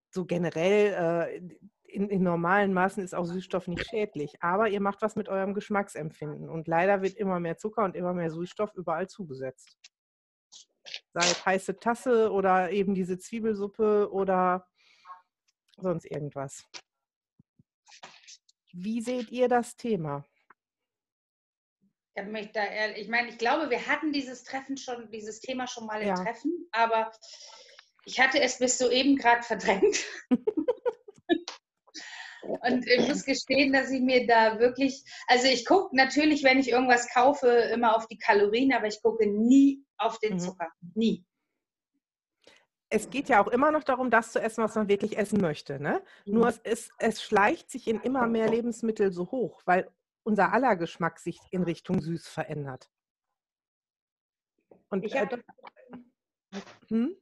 So generell äh, in, in normalen Maßen ist auch Süßstoff nicht schädlich, aber ihr macht was mit eurem Geschmacksempfinden und leider wird immer mehr Zucker und immer mehr Süßstoff überall zugesetzt. Sei es heiße Tasse oder eben diese Zwiebelsuppe oder sonst irgendwas. Wie seht ihr das Thema? Ich, mich da ehrlich, ich meine, ich glaube, wir hatten dieses Treffen schon, dieses Thema schon mal im Ja. Treffen, aber ich hatte es bis soeben gerade verdrängt. (laughs) Und ich muss gestehen, dass ich mir da wirklich, also ich gucke natürlich, wenn ich irgendwas kaufe, immer auf die Kalorien, aber ich gucke nie auf den Mhm. Zucker. Nie. Es geht ja auch immer noch darum, das zu essen, was man wirklich essen möchte. Ne? Nur es, ist, es schleicht sich in immer mehr Lebensmittel so hoch, weil unser aller Geschmack sich in Richtung süß verändert. Und Ich äh, (laughs) hm?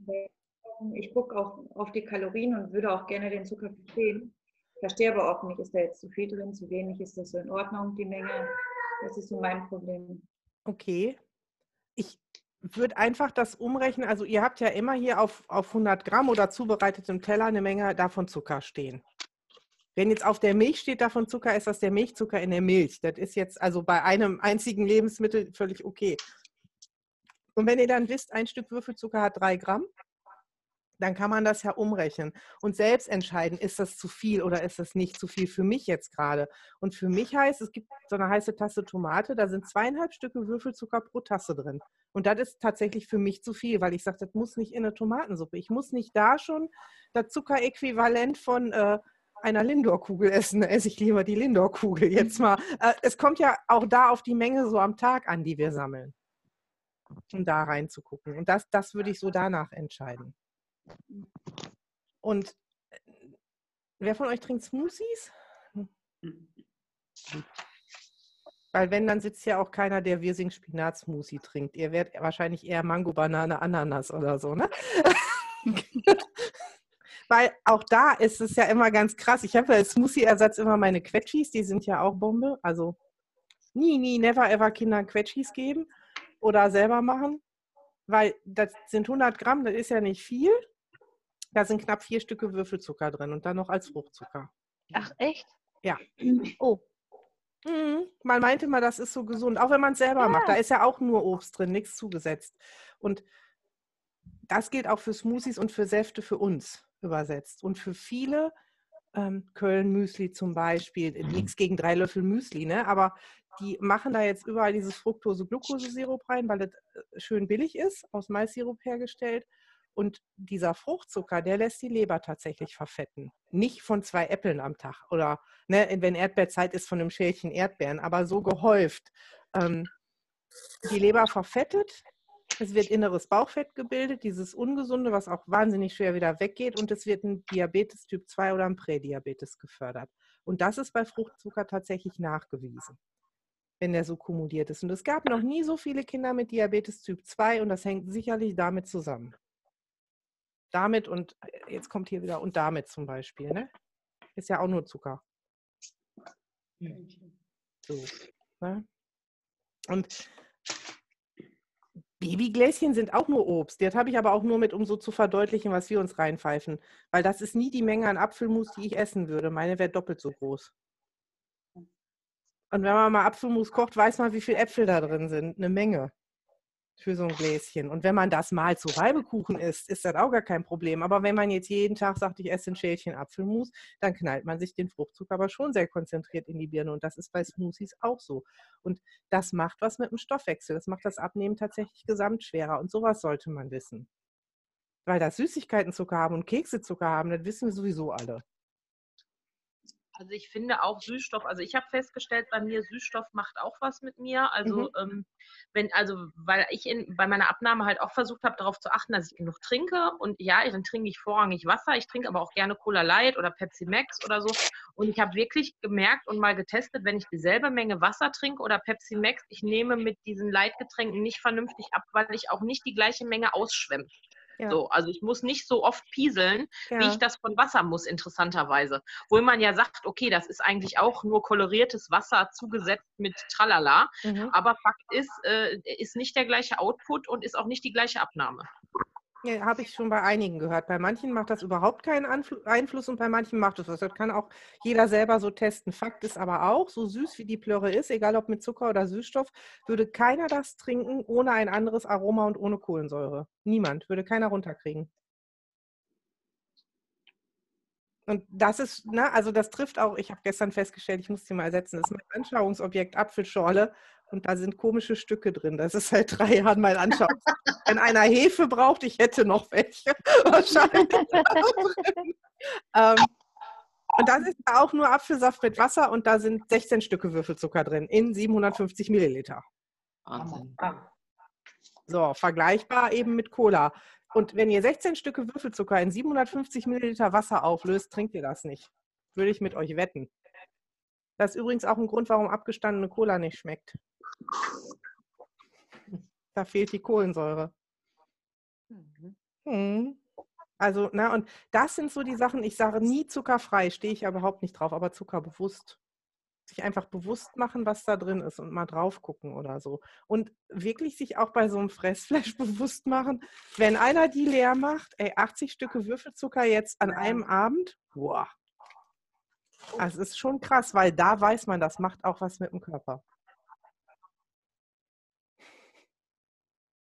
ich gucke auch auf die Kalorien und würde auch gerne den Zucker verstehen. Verstehe aber auch nicht, ist da jetzt zu viel drin, zu wenig, ist das so in Ordnung, die Menge? Das ist so mein Problem. Okay. Ich würde einfach das umrechnen. Also ihr habt ja immer hier auf, auf 100 Gramm oder zubereitetem Teller eine Menge davon Zucker stehen. Wenn jetzt auf der Milch steht davon Zucker, ist das der Milchzucker in der Milch. Das ist jetzt also bei einem einzigen Lebensmittel völlig okay. Und wenn ihr dann wisst, ein Stück Würfelzucker hat drei Gramm, dann kann man das ja umrechnen und selbst entscheiden, ist das zu viel oder ist das nicht zu viel für mich jetzt gerade. Und für mich heißt, es gibt so eine heiße Tasse Tomate, da sind zweieinhalb Stücke Würfelzucker pro Tasse drin. Und das ist tatsächlich für mich zu viel, weil ich sage, das muss nicht in eine Tomatensuppe. Ich muss nicht da schon das Zuckeräquivalent von äh, einer Lindor-Kugel essen. Da esse ich lieber die Lindor-Kugel jetzt mal. Äh, es kommt ja auch da auf die Menge so am Tag an, die wir sammeln. Um da reinzugucken. Und das, das würde ich so danach entscheiden. Und äh, wer von euch trinkt Smoothies? Weil wenn, dann sitzt ja auch keiner, der Wirsing-Spinat-Smoothie trinkt. Ihr werdet wahrscheinlich eher Mango, Banane, Ananas oder so, ne? (laughs) Weil auch da ist es ja immer ganz krass. Ich habe als Smoothie-Ersatz immer meine Quetschis, die sind ja auch Bombe. Also nie, nie, never ever Kindern Quetschis geben oder selber machen. Weil das sind 100 Gramm, das ist ja nicht viel. Da sind knapp vier Stücke Würfelzucker drin und dann noch als Fruchtzucker. Ach, echt? Ja. (clears throat) Oh. Mhm. Man meinte mal, das ist so gesund, auch wenn man es selber ja. macht. Da ist ja auch nur Obst drin, nichts zugesetzt. Und das gilt auch für Smoothies und für Säfte für uns übersetzt. Und für viele, ähm, Köln-Müsli zum Beispiel, nichts gegen drei Löffel Müsli, ne? aber die machen da jetzt überall dieses Fructose-Glucose-Sirup rein, weil das äh, schön billig ist, aus Maissirup hergestellt. Und dieser Fruchtzucker, der lässt die Leber tatsächlich verfetten. Nicht von zwei Äpfeln am Tag oder ne, wenn Erdbeerzeit ist, von einem Schälchen Erdbeeren, aber so gehäuft. Ähm, die Leber verfettet, es wird inneres Bauchfett gebildet, dieses Ungesunde, was auch wahnsinnig schwer wieder weggeht, und es wird ein Diabetes Typ 2 oder ein Prädiabetes gefördert. Und das ist bei Fruchtzucker tatsächlich nachgewiesen, wenn der so kumuliert ist. Und es gab noch nie so viele Kinder mit Diabetes Typ 2 und das hängt sicherlich damit zusammen damit und äh, jetzt kommt hier wieder und damit zum Beispiel, ne? Ist ja auch nur Zucker. So. Ne? Und Babygläschen sind auch nur Obst. Das habe ich aber auch nur mit, um so zu verdeutlichen, was wir uns reinpfeifen. Weil das ist nie die Menge an Apfelmus, die ich essen würde. Meine wäre doppelt so groß. Und wenn man mal Apfelmus kocht, weiß man, wie viele Äpfel da drin sind. Eine Menge für so ein Gläschen. Und wenn man das mal zu Reibekuchen isst, ist das auch gar kein Problem. Aber wenn man jetzt jeden Tag sagt, ich esse ein Schälchen Apfelmus, dann knallt man sich den Fruchtzucker aber schon sehr konzentriert in die Birne. Und das ist bei Smoothies auch so. Und das macht was mit dem Stoffwechsel. Das macht das Abnehmen tatsächlich gesamt schwerer. Und sowas sollte man wissen. Weil das Süßigkeitenzucker haben und Keksezucker haben, das wissen wir sowieso alle. Also ich finde auch Süßstoff, also ich habe festgestellt, bei mir Süßstoff macht auch was mit mir. Also mhm. ähm, wenn, also weil ich in, bei meiner Abnahme halt auch versucht habe, darauf zu achten, dass ich genug trinke. Und ja, dann trinke ich vorrangig Wasser. Ich trinke aber auch gerne Cola Light oder Pepsi Max oder so. Und ich habe wirklich gemerkt und mal getestet, wenn ich dieselbe Menge Wasser trinke oder Pepsi Max, ich nehme mit diesen Leitgetränken nicht vernünftig ab, weil ich auch nicht die gleiche Menge ausschwemme. Ja. So, also ich muss nicht so oft pieseln, ja. wie ich das von Wasser muss, interessanterweise. Wo man ja sagt, okay, das ist eigentlich auch nur koloriertes Wasser zugesetzt mit Tralala. Mhm. Aber Fakt ist, äh, ist nicht der gleiche Output und ist auch nicht die gleiche Abnahme. Ja, habe ich schon bei einigen gehört. Bei manchen macht das überhaupt keinen Anfl Einfluss und bei manchen macht es was. Das kann auch jeder selber so testen. Fakt ist aber auch, so süß wie die Plörre ist, egal ob mit Zucker oder Süßstoff, würde keiner das trinken ohne ein anderes Aroma und ohne Kohlensäure. Niemand. Würde keiner runterkriegen. Und das ist, ne, also das trifft auch, ich habe gestern festgestellt, ich muss die mal ersetzen, das ist mein Anschauungsobjekt Apfelschorle und da sind komische Stücke drin. Das ist seit drei Jahren mein Anschauungsobjekt. Wenn einer Hefe braucht, ich hätte noch welche (laughs) wahrscheinlich. ähm, und das ist auch nur Apfelsaft mit Wasser und da sind 16 Stücke Würfelzucker drin in 750 Milliliter. Wahnsinn. So, vergleichbar eben mit Cola. Und wenn ihr 16 Stücke Würfelzucker in 750 Milliliter Wasser auflöst, trinkt ihr das nicht. Würde ich mit euch wetten. Das ist übrigens auch ein Grund, warum abgestandene Cola nicht schmeckt. Da fehlt die Kohlensäure. Mhm. Hm. Also, na, und das sind so die Sachen, ich sage nie zuckerfrei, stehe ich ja überhaupt nicht drauf, aber zuckerbewusst sich einfach bewusst machen, was da drin ist und mal drauf gucken oder so. Und wirklich sich auch bei so einem Fressfleisch (laughs) bewusst machen, wenn einer die leer macht, ey, 80 Stücke Würfelzucker jetzt an einem Abend, boah. Also es ist schon krass, weil da weiß man, das macht auch was mit dem Körper.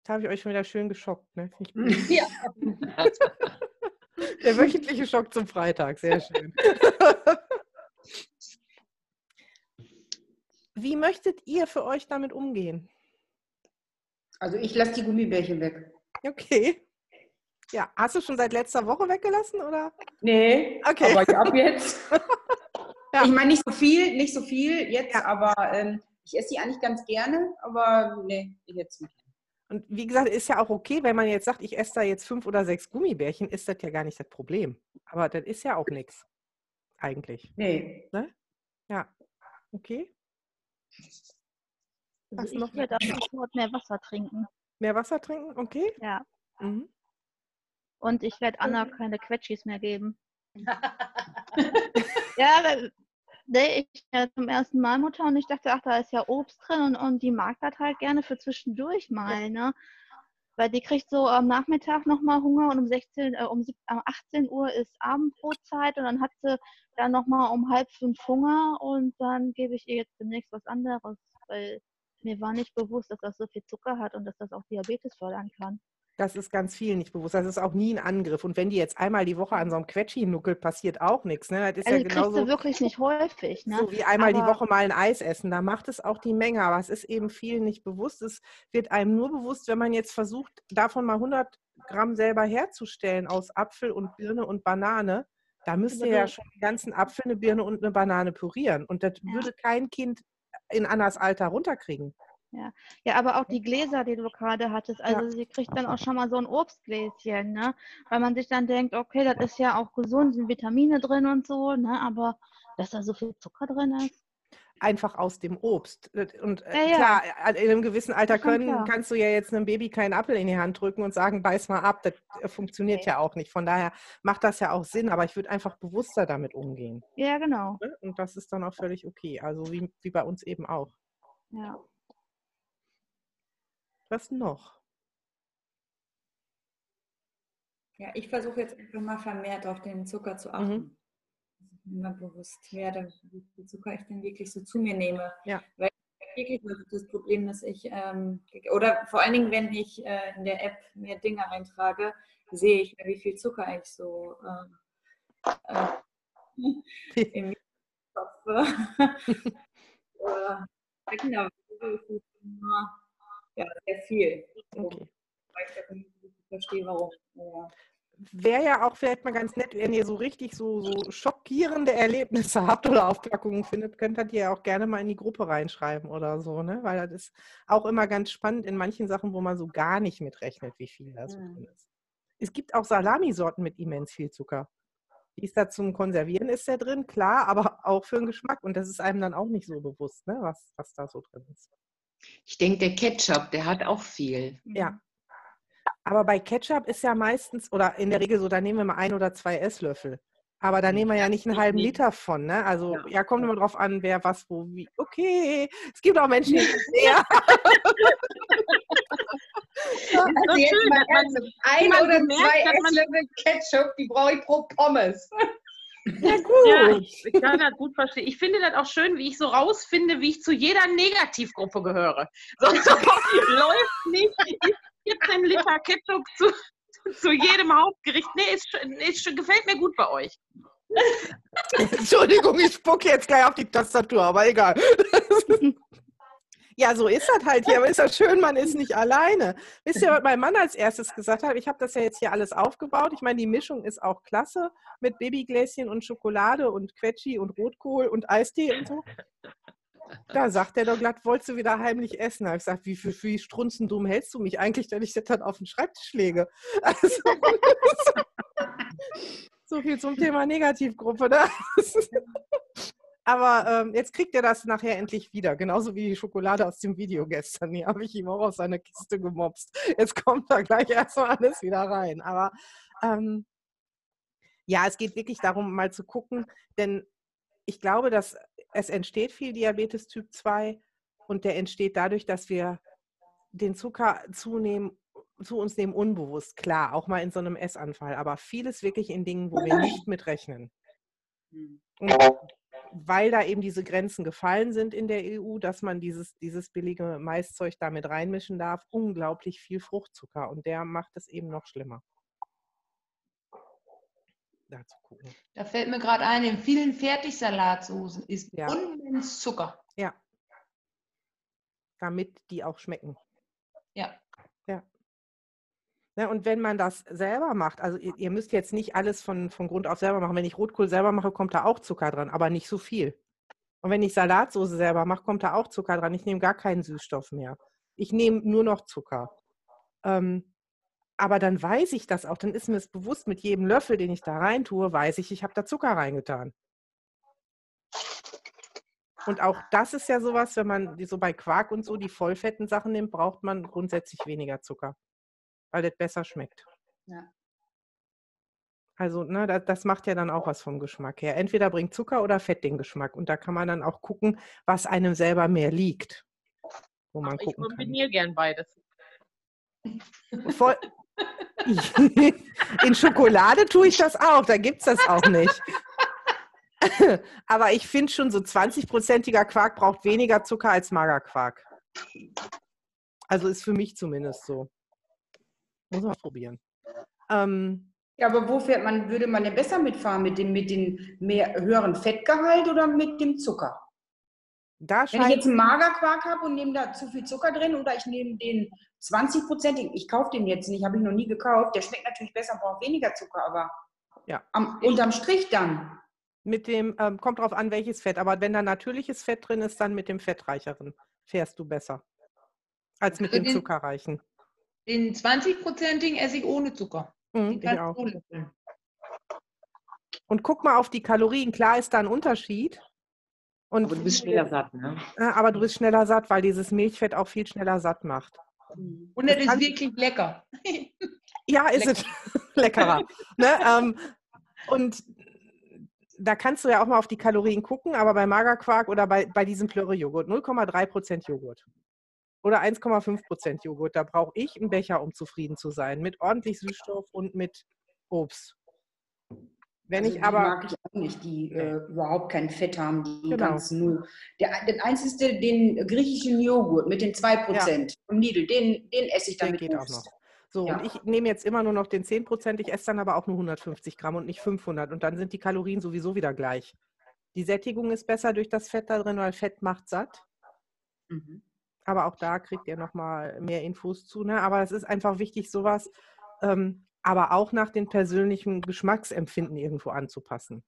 Da habe ich euch schon wieder schön geschockt, ne? (laughs) Ja. Der wöchentliche Schock zum Freitag, sehr schön. (laughs) Wie möchtet ihr für euch damit umgehen? Also ich lasse die Gummibärchen weg. Okay. Ja, hast du schon seit letzter Woche weggelassen, oder? Nee, Okay. aber ab jetzt. (laughs) Ja. Ich meine nicht so viel, nicht so viel jetzt, aber ähm, ich esse die eigentlich ganz gerne, aber nee, jetzt nicht. Und wie gesagt, ist ja auch okay, wenn man jetzt sagt, ich esse da jetzt fünf oder sechs Gummibärchen, ist das ja gar nicht das Problem. Aber das ist ja auch nichts. Eigentlich. Nee. Ja. Okay. Was Also noch? ich werde ab sofort mehr Wasser trinken. Mehr Wasser trinken? Okay. Ja. Mhm. Und ich werde Anna keine Quetschis mehr geben. (laughs) Ja, weil nee, ich bin ja zum ersten Mal Mutter und ich dachte, ach, da ist ja Obst drin und, und die mag das halt gerne für zwischendurch mal, ne? Weil die kriegt so am Nachmittag nochmal Hunger und um 16, äh, um sieb- äh, 18 Uhr ist Abendbrotzeit und dann hat sie dann nochmal um halb fünf Hunger und dann gebe ich ihr jetzt demnächst was anderes, weil mir war nicht bewusst, dass das so viel Zucker hat und dass das auch Diabetes fördern kann. Das ist ganz vielen nicht bewusst. Das ist auch nie ein Angriff. Und wenn die jetzt einmal die Woche an so einem Quetschi nuckelt, passiert auch nichts. Ne? Das ist Also ja die kriegt genauso sie wirklich nicht häufig, ne? so wie einmal die Aber- Woche mal ein Eis essen. Da macht es auch die Menge. Aber es ist eben vielen nicht bewusst. Es wird einem nur bewusst, wenn man jetzt versucht, davon mal 100 Gramm selber herzustellen aus Apfel und Birne und Banane. Da müsst ihr ja du- schon den ganzen Apfel, eine Birne und eine Banane pürieren. Und das Ja. würde kein Kind in Annas Alter runterkriegen. Ja, aber auch die Gläser, die du gerade hattest, also sie kriegt dann auch schon mal so ein Obstgläschen, ne? Weil man sich dann denkt, okay, das ist ja auch gesund, sind Vitamine drin und so, ne? Aber dass da so viel Zucker drin ist. einfach aus dem Obst. Und äh, Ja, ja. klar, äh, in einem gewissen Alter können, kannst du ja jetzt einem Baby keinen Apfel in die Hand drücken und sagen, beiß mal ab. Das äh, funktioniert Nee. ja auch nicht. Von daher macht das ja auch Sinn, aber ich würde einfach bewusster damit umgehen. Ja, genau. Ne? Und das ist dann auch völlig okay. Also wie, wie bei uns eben auch. Ja. Was noch? Ja, ich versuche jetzt einfach mal vermehrt auf den Zucker zu Mhm. achten. Dass ich mir mal bewusst werde, wie viel Zucker ich denn wirklich so zu mir nehme. Ja. Weil wirklich das Problem, dass ich, ähm, oder vor allen Dingen, wenn ich äh, in der App mir Dinge eintrage, sehe ich, wie viel Zucker ich so ähm, äh, im Kopf. äh, genau, das ist immer, ja, sehr viel. Okay. Weil ich verstehe, warum. Ja. Wäre ja auch vielleicht mal ganz nett, wenn ihr so richtig so, so schockierende Erlebnisse habt oder Aufpackungen findet, könnt ihr die ja auch gerne mal in die Gruppe reinschreiben oder so, ne? Weil das ist auch immer ganz spannend in manchen Sachen, wo man so gar nicht mitrechnet, wie viel da so Mhm. drin ist. Es gibt auch Salamisorten mit immens viel Zucker. Die ist da zum Konservieren ist der drin, klar, aber auch für den Geschmack. Und das ist einem dann auch nicht so bewusst, ne? was, was da so drin ist. Ich denke, der Ketchup, der hat auch viel. Ja. Aber bei Ketchup ist ja meistens, oder in der Regel so, da nehmen wir mal ein oder zwei Esslöffel. Aber da nehmen wir ja nicht einen halben Liter von, ne? Also ja, Ja. kommt immer drauf an, wer was, wo, wie. Okay, es gibt auch Menschen, die (laughs) sehr. (laughs) Also jetzt mal ernsthaft, ein oder bemerkt, zwei Esslöffel Ketchup, die brauche ich pro Pommes. Ja, gut. Ja, ich, ich kann das gut verstehen. Ich finde das auch schön, wie ich so rausfinde, wie ich zu jeder Negativgruppe gehöre. So, (laughs) so läuft nicht. Ist 14 Liter Ketchup zu, zu jedem Hauptgericht. Nee, ist, schon- ist, gefällt mir gut bei euch. (laughs) Entschuldigung, ich spucke jetzt gleich auf die Tastatur, aber egal. (laughs) Ja, so ist das halt hier. Aber ist das schön, man ist nicht alleine. Wisst ihr, was mein Mann als erstes gesagt hat? Ich habe das ja jetzt hier alles aufgebaut. Ich meine, die Mischung ist auch klasse mit Babygläschen und Schokolade und Quetschi und Rotkohl und Eistee und so. Da sagt er doch glatt, wolltest du wieder heimlich essen? Da habe ich gesagt, wie, wie, wie strunzendumm hältst du mich eigentlich, dass ich das dann auf den Schreibtisch lege? (laughs) Also, (laughs) so viel zum Thema Negativgruppe. Ne? (laughs) Aber ähm, jetzt kriegt er das nachher endlich wieder. Genauso wie die Schokolade aus dem Video gestern. Die habe ich ihm auch aus seiner Kiste gemobst. Jetzt kommt da gleich erstmal alles wieder rein. Aber ähm, ja, es geht wirklich darum, mal zu gucken, denn ich glaube, dass es entsteht viel Diabetes Typ 2 und der entsteht dadurch, dass wir den Zucker zunehmen, zu uns nehmen, unbewusst. Klar, auch mal in so einem Essanfall, aber vieles wirklich in Dingen, wo wir nicht mitrechnen. Und weil da eben diese Grenzen gefallen sind in der EU, dass man dieses, dieses billige Maiszeug damit reinmischen darf, unglaublich viel Fruchtzucker und der macht es eben noch schlimmer. da zu gucken. Da fällt mir gerade ein, in vielen Fertigsalatsoßen ist Ja. Unmensch Zucker. Ja. Damit die auch schmecken. Ja. Ja. Ne, und wenn man das selber macht, also ihr, ihr müsst jetzt nicht alles von, von Grund auf selber machen. Wenn ich Rotkohl selber mache, kommt da auch Zucker dran, aber nicht so viel. Und wenn ich Salatsoße selber mache, kommt da auch Zucker dran. Ich nehme gar keinen Süßstoff mehr. Ich nehme nur noch Zucker. Ähm, aber dann weiß ich das auch, dann ist mir es bewusst, mit jedem Löffel, den ich da rein tue, weiß ich, ich habe da Zucker reingetan. Und auch das ist ja sowas, wenn man so bei Quark und so die vollfetten Sachen nimmt, braucht man grundsätzlich weniger Zucker, weil das besser schmeckt. Ja. Also, ne, das, das macht ja dann auch was vom Geschmack her. Entweder bringt Zucker oder Fett den Geschmack. Und da kann man dann auch gucken, was einem selber mehr liegt. Wo man Ich gucken kann. kombiniere gern beides. Voll. (laughs) In Schokolade tue ich das auch, da gibt es das auch nicht. (laughs) Aber ich finde schon, so 20-prozentiger Quark braucht weniger Zucker als Magerquark. Also ist für mich zumindest so. Muss man probieren. Ähm, Ja, aber wo fährt man, würde man denn besser mitfahren? Mit dem, mit dem mehr, höheren Fettgehalt oder mit dem Zucker? da Wenn ich jetzt einen Magerquark habe und nehme da zu viel Zucker drin oder ich nehme den 20-prozentigen, ich kaufe den jetzt nicht, habe ich noch nie gekauft, der schmeckt natürlich besser, braucht weniger Zucker, aber Ja. am, unterm Strich dann. mit dem, ähm, kommt drauf an, welches Fett. Aber wenn da natürliches Fett drin ist, dann mit dem fettreicheren fährst du besser. Als mit Also dem den- zuckerreichen. Den 20-prozentigen esse ich ohne Zucker. Mhm, ich auch. Und guck mal auf die Kalorien. Klar ist da ein Unterschied. Und, Aber du bist schneller satt, ne? Ja, aber du bist schneller satt, weil dieses Milchfett auch viel schneller satt macht. Und das ist kann- wirklich lecker. (laughs) Ja, ist es (laughs) leckerer. ne? ähm, und da kannst du ja auch mal auf die Kalorien gucken, aber bei Magerquark oder bei, bei diesem Plöre-Joghurt, 0,3% Joghurt oder 1,5% Joghurt, da brauche ich einen Becher, um zufrieden zu sein, mit ordentlich Süßstoff und mit Obst. Wenn Also ich die aber, mag ich auch nicht, die äh, überhaupt kein Fett haben, die Genau. ganz null. Der, der einzige, den griechischen Joghurt mit den 2% vom Lidl, den, den esse ich dann der mit geht auch Obst. noch. So, Ja. und ich nehme jetzt immer nur noch den 10%, ich esse dann aber auch nur 150 Gramm und nicht 500 und dann sind die Kalorien sowieso wieder gleich. Die Sättigung ist besser durch das Fett da drin, weil Fett macht satt. Mhm. Aber auch da kriegt ihr nochmal mehr Infos zu. Ne? Aber es ist einfach wichtig, sowas ähm, aber auch nach den persönlichen Geschmacksempfinden irgendwo anzupassen.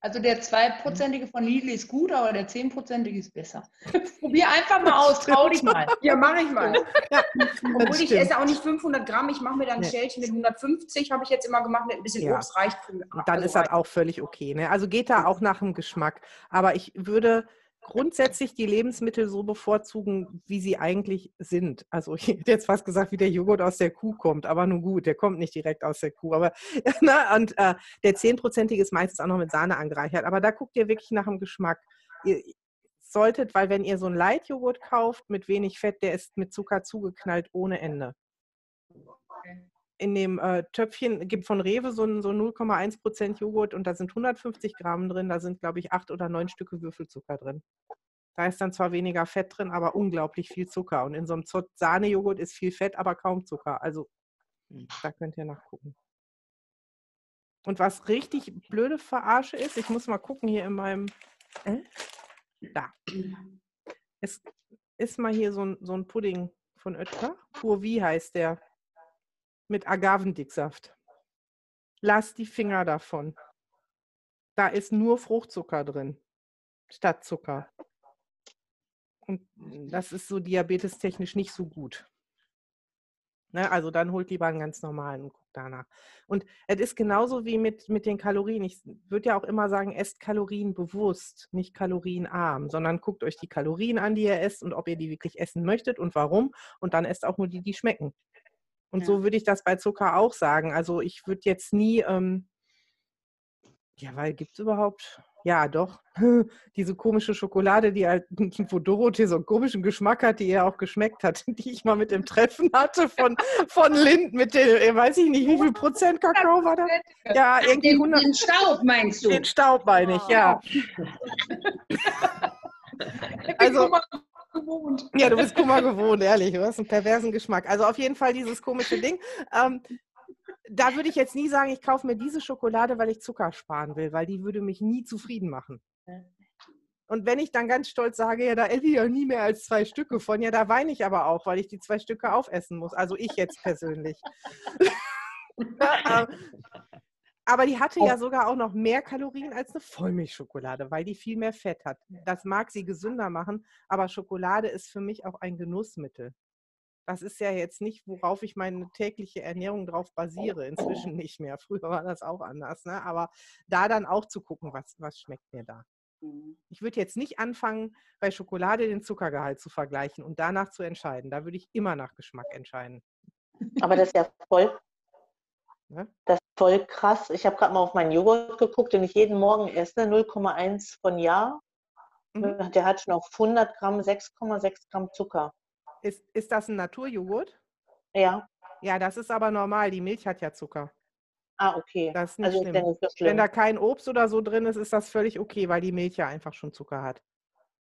Also der 2-prozentige von Lidl ist gut, aber der 10-prozentige ist besser. (laughs) Probier einfach mal aus, trau dich mal. Ja, mache ich mal. Ja, (laughs) Obwohl ich esse auch nicht 500 Gramm, ich mache mir dann ein Nee. Schälchen mit 150, habe ich jetzt immer gemacht, mit ein bisschen Ja. Obst reicht. für- dann also ist das auch völlig okay. Ne? Also geht da auch nach dem Geschmack. Aber ich würde grundsätzlich die Lebensmittel so bevorzugen, wie sie eigentlich sind. Also ich hätte jetzt fast gesagt, wie der Joghurt aus der Kuh kommt, aber nun gut, der kommt nicht direkt aus der Kuh. Aber (laughs) na, und äh, der 10-prozentige ist meistens auch noch mit Sahne angereichert. Aber da guckt ihr wirklich nach dem Geschmack. Ihr solltet, weil wenn ihr so einen Light-Joghurt kauft mit wenig Fett, der ist mit Zucker zugeknallt ohne Ende in dem äh, Töpfchen gibt von Rewe so, ein- so 0,1% Joghurt und da sind 150 Gramm drin, da sind, glaube ich, acht oder neun Stücke Würfelzucker drin. Da ist dann zwar weniger Fett drin, aber unglaublich viel Zucker. Und in so einem Zott- Sahnejoghurt ist viel Fett, aber kaum Zucker. Also da könnt ihr nachgucken. Und was richtig blöde Verarsche ist, ich muss mal gucken hier in meinem. Äh? Da. Es ist mal hier so ein, so ein Pudding von Oetker. Pur wie heißt der? Mit Agavendicksaft. Lass die Finger davon. Da ist nur Fruchtzucker drin, statt Zucker. Und das ist so diabetestechnisch nicht so gut. Ne, also dann holt lieber einen ganz normalen und guckt danach. Und es ist genauso wie mit, mit den Kalorien. Ich würde ja auch immer sagen, esst Kalorien bewusst, nicht kalorienarm, sondern guckt euch die Kalorien an, die ihr esst und ob ihr die wirklich essen möchtet und warum. Und dann esst auch nur die, die schmecken. Und Ja. so würde ich das bei Zucker auch sagen. Also ich würde jetzt nie, ähm, ja, weil gibt es überhaupt, ja doch, (laughs) diese komische Schokolade, die halt, (laughs) wo Dorothee so einen komischen Geschmack hat, die ihr auch geschmeckt hat, (laughs) die ich mal mit dem Treffen hatte von, von Lind mit dem, äh, weiß ich nicht, wie viel Prozent Kakao war da? Ja, irgendwie Den, 100, den Staub meinst du? den Staub meine ich, ja. Also, gewohnt. Ja, du bist Kummer gewohnt, ehrlich. Du hast einen perversen Geschmack. Also auf jeden Fall dieses komische Ding. Ähm, da würde ich jetzt nie sagen, ich kaufe mir diese Schokolade, weil ich Zucker sparen will, weil die würde mich nie zufrieden machen. Und wenn ich dann ganz stolz sage, ja, da esse ich ja nie mehr als zwei Stücke von, ja, da weine ich aber auch, weil ich die zwei Stücke aufessen muss. Also ich jetzt persönlich. (laughs) aber die hatte ja sogar auch noch mehr Kalorien als eine Vollmilchschokolade, weil die viel mehr Fett hat. Das mag sie gesünder machen, aber Schokolade ist für mich auch ein Genussmittel. Das ist ja jetzt nicht, worauf ich meine tägliche Ernährung drauf basiere. Inzwischen (clears throat) nicht mehr. Früher war das auch anders. Ne? Aber da dann auch zu gucken, was, was schmeckt mir da. Mhm. Ich würde jetzt nicht anfangen, bei Schokolade den Zuckergehalt zu vergleichen und danach zu entscheiden. Da würde ich immer nach Geschmack entscheiden. Aber das ist ja voll, ne? das ist voll krass. Ich habe gerade mal auf meinen Joghurt geguckt, den ich jeden Morgen esse, 0,1 von Jahr. Mhm. Der hat schon auf 100 Gramm 6,6 Gramm Zucker. Ist, ist das ein Naturjoghurt? Ja. Ja, das ist aber normal. Die Milch hat ja Zucker. Ah, okay. Das ist nicht also schlimm. Ist nicht so schlimm. Wenn da kein Obst oder so drin ist, ist das völlig okay, weil die Milch ja einfach schon Zucker hat.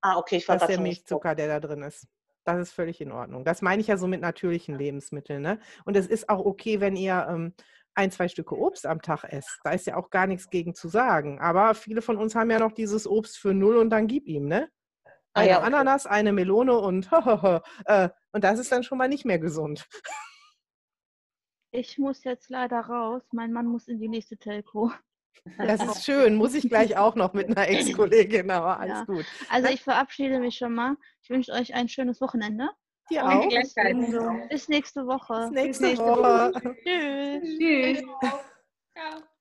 Ah, okay. Ich das ist der Milchzucker, der da drin ist. Das ist völlig in Ordnung. Das meine ich ja so mit natürlichen Lebensmitteln. Ne? Und es ist auch okay, wenn ihr ähm, ein, zwei Stücke Obst am Tag esst. Da ist ja auch gar nichts gegen zu sagen. Aber viele von uns haben ja noch dieses Obst für null und dann gib ihm, ne? Ah eine ah, ja, okay. Ananas, eine Melone und (laughs) äh, und das ist dann schon mal nicht mehr gesund. Ich muss jetzt leider raus. Mein Mann muss in die nächste Telco. Das ist schön. Muss (laughs) ich gleich auch noch mit einer Ex-Kollegin, aber alles ja. gut. Also ich verabschiede mich schon mal. Ich wünsche euch ein schönes Wochenende. Dir auch. Bis nächste Woche. Bis nächste, Bis nächste Woche. Woche. Tschüss. Tschüss.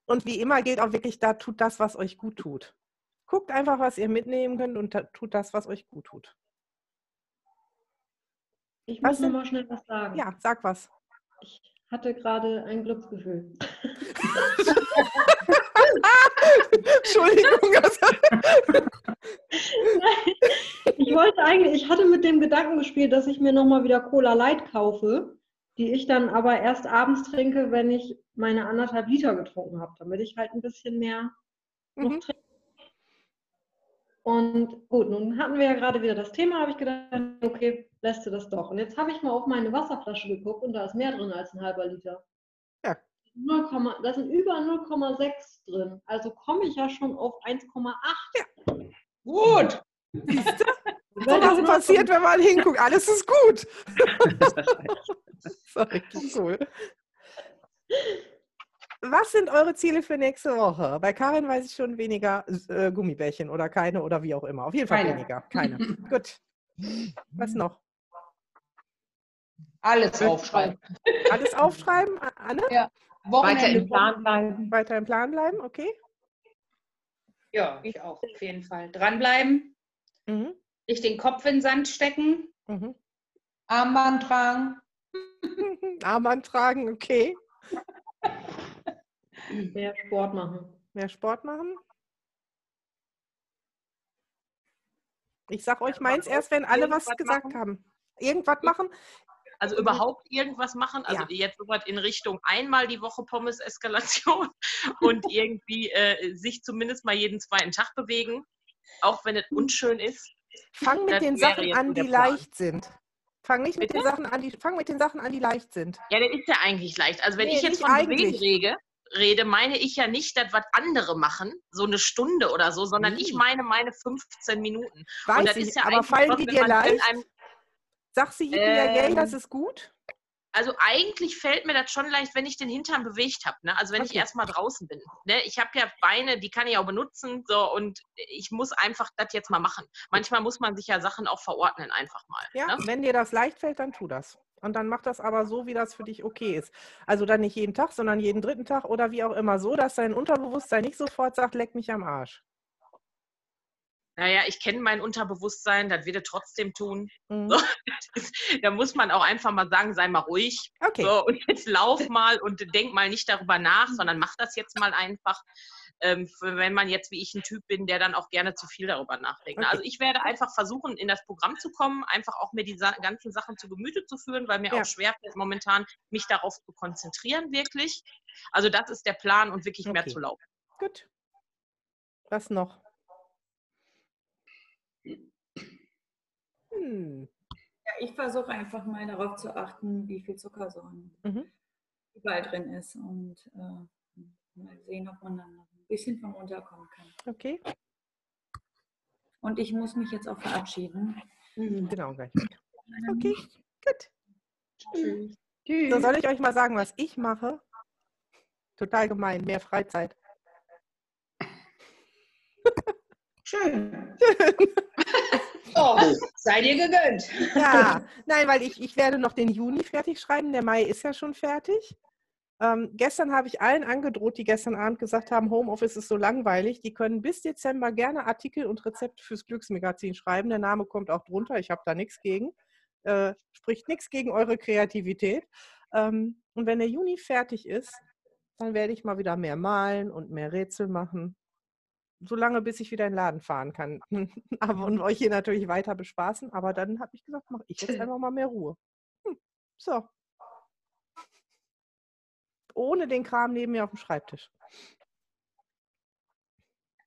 Und wie immer gilt auch wirklich, da tut das, was euch gut tut. Guckt einfach, was ihr mitnehmen könnt und tut das, was euch gut tut. Ich was muss noch mal schnell was sagen. Ja, sag was. Ich hatte gerade ein Glücksgefühl. (laughs) (laughs) Entschuldigung. (laughs) Ich wollte eigentlich, ich hatte mit dem Gedanken gespielt, dass ich mir nochmal wieder Cola Light kaufe, die ich dann aber erst abends trinke, wenn ich meine anderthalb Liter getrunken habe, damit ich halt ein bisschen mehr mhm. noch trinke. Und gut, nun hatten wir ja gerade wieder das Thema, habe ich gedacht, okay, lässt du das doch. Und jetzt habe ich mal auf meine Wasserflasche geguckt und da ist mehr drin als ein halber Liter. Ja. 0, da sind über 0,6 drin. Also komme ich ja schon auf 1,8. Ja. Gut. Was passiert, wenn man hinguckt? Alles ist gut. (laughs) das richtig cool. Was sind eure Ziele für nächste Woche? Bei Karin weiß ich schon weniger äh, Gummibärchen oder keine oder wie auch immer. Auf jeden Fall keine. weniger. Keine. (laughs) Gut. Was noch? Alles aufschreiben. Alles aufschreiben, Anne? Ja. Weiter im Plan bleiben. Weiter im Plan bleiben, okay. Ja, ich auch, auf jeden Fall. Dranbleiben. Mhm. Nicht den Kopf in den Sand stecken. Mhm. Armband tragen. (laughs) Armband tragen, okay. Mehr Sport machen. Mehr Sport machen? Ich sag euch meins erst, wenn alle was gesagt machen. haben. Irgendwas machen? Also überhaupt irgendwas machen. Also ja. jetzt so in Richtung einmal die Woche Pommes-Eskalation (laughs) und irgendwie äh, sich zumindest mal jeden zweiten Tag bewegen, auch wenn es unschön ist. Fang mit den Sachen an, die leicht sind. Fang nicht mit den Sachen an, die, fang mit den Sachen an, die leicht sind. Ja, der ist ja eigentlich leicht. Also wenn nee, ich jetzt von. Bewegen rede, meine ich ja nicht, dass was andere machen, so eine Stunde oder so, sondern nee. ich meine meine 15 Minuten. Weiß ich, ja aber fallen die dir leicht? Sag sie ähm, ja, das ist gut? Also eigentlich fällt mir das schon leicht, wenn ich den Hintern bewegt habe. Ne? Also wenn okay. ich erstmal draußen bin. Ne? Ich habe ja Beine, die kann ich auch benutzen. So, und ich muss einfach das jetzt mal machen. Manchmal muss man sich ja Sachen auch verordnen, einfach mal. Ja, ne? wenn dir das leicht fällt, dann tu das. Und dann mach das aber so, wie das für dich okay ist. Also dann nicht jeden Tag, sondern jeden dritten Tag oder wie auch immer so, dass dein Unterbewusstsein nicht sofort sagt, leck mich am Arsch naja, ich kenne mein Unterbewusstsein, das wird er trotzdem tun. Mhm. So, ist, (laughs) da muss man auch einfach mal sagen, sei mal ruhig. Okay. So, und jetzt lauf mal und denk mal nicht darüber nach, sondern mach das jetzt mal einfach. Ähm, wenn man jetzt wie ich ein Typ bin, der dann auch gerne zu viel darüber nachdenkt. Okay. Also ich werde einfach versuchen, in das Programm zu kommen, einfach auch mir die ganzen Sachen zu Gemüte zu führen, weil mir ja. auch schwer fällt momentan, mich darauf zu konzentrieren, wirklich. Also das ist der Plan und wirklich okay. mehr zu laufen. Gut. Was noch? Hm. Ja, ich versuche einfach mal darauf zu achten, wie viel Zuckersäuren. Mhm. überall drin ist. Und äh, mal sehen, ob man dann noch ein bisschen von runterkommen kann. Okay. Und ich muss mich jetzt auch verabschieden. Mhm. Genau, gleich. Okay, gut. Tschüss. So soll ich euch mal sagen, was ich mache? Total gemein, mehr Freizeit. Schön. (laughs) (laughs) Oh, sei dir gegönnt. Ja, nein, weil ich, ich werde noch den Juni fertig schreiben. Der Mai ist ja schon fertig. Ähm, gestern habe ich allen angedroht, die gestern Abend gesagt haben, Homeoffice ist so langweilig. Die können bis Dezember gerne Artikel und Rezepte fürs Glücksmagazin schreiben. Der Name kommt auch drunter. Ich habe da nichts gegen. Äh, spricht nichts gegen eure Kreativität. Ähm, und wenn der Juni fertig ist, dann werde ich mal wieder mehr malen und mehr Rätsel machen so lange, bis ich wieder in den Laden fahren kann. (laughs) aber und euch hier natürlich weiter bespaßen. Aber dann habe ich gesagt, mache ich jetzt einfach mal mehr Ruhe. Hm, so. Ohne den Kram neben mir auf dem Schreibtisch.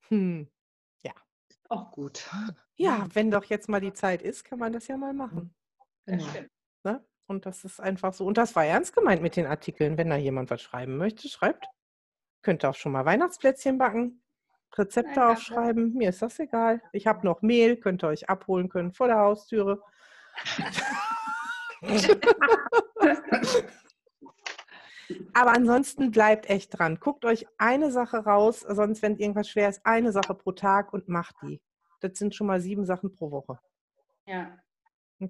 Hm. Ja. Auch gut. Ja, wenn doch jetzt mal die Zeit ist, kann man das ja mal machen. Das genau. stimmt. Ne? Und das ist einfach so. Und das war ernst gemeint mit den Artikeln. Wenn da jemand was schreiben möchte, schreibt. Könnt ihr auch schon mal Weihnachtsplätzchen backen. Rezepte Nein, aufschreiben, mir ist das egal. Ich habe noch Mehl, könnt ihr euch abholen können vor der Haustüre. (laughs) Aber ansonsten bleibt echt dran. Guckt euch eine Sache raus, sonst, wenn irgendwas schwer ist, eine Sache pro Tag und macht die. Das sind schon mal sieben Sachen pro Woche. Ja.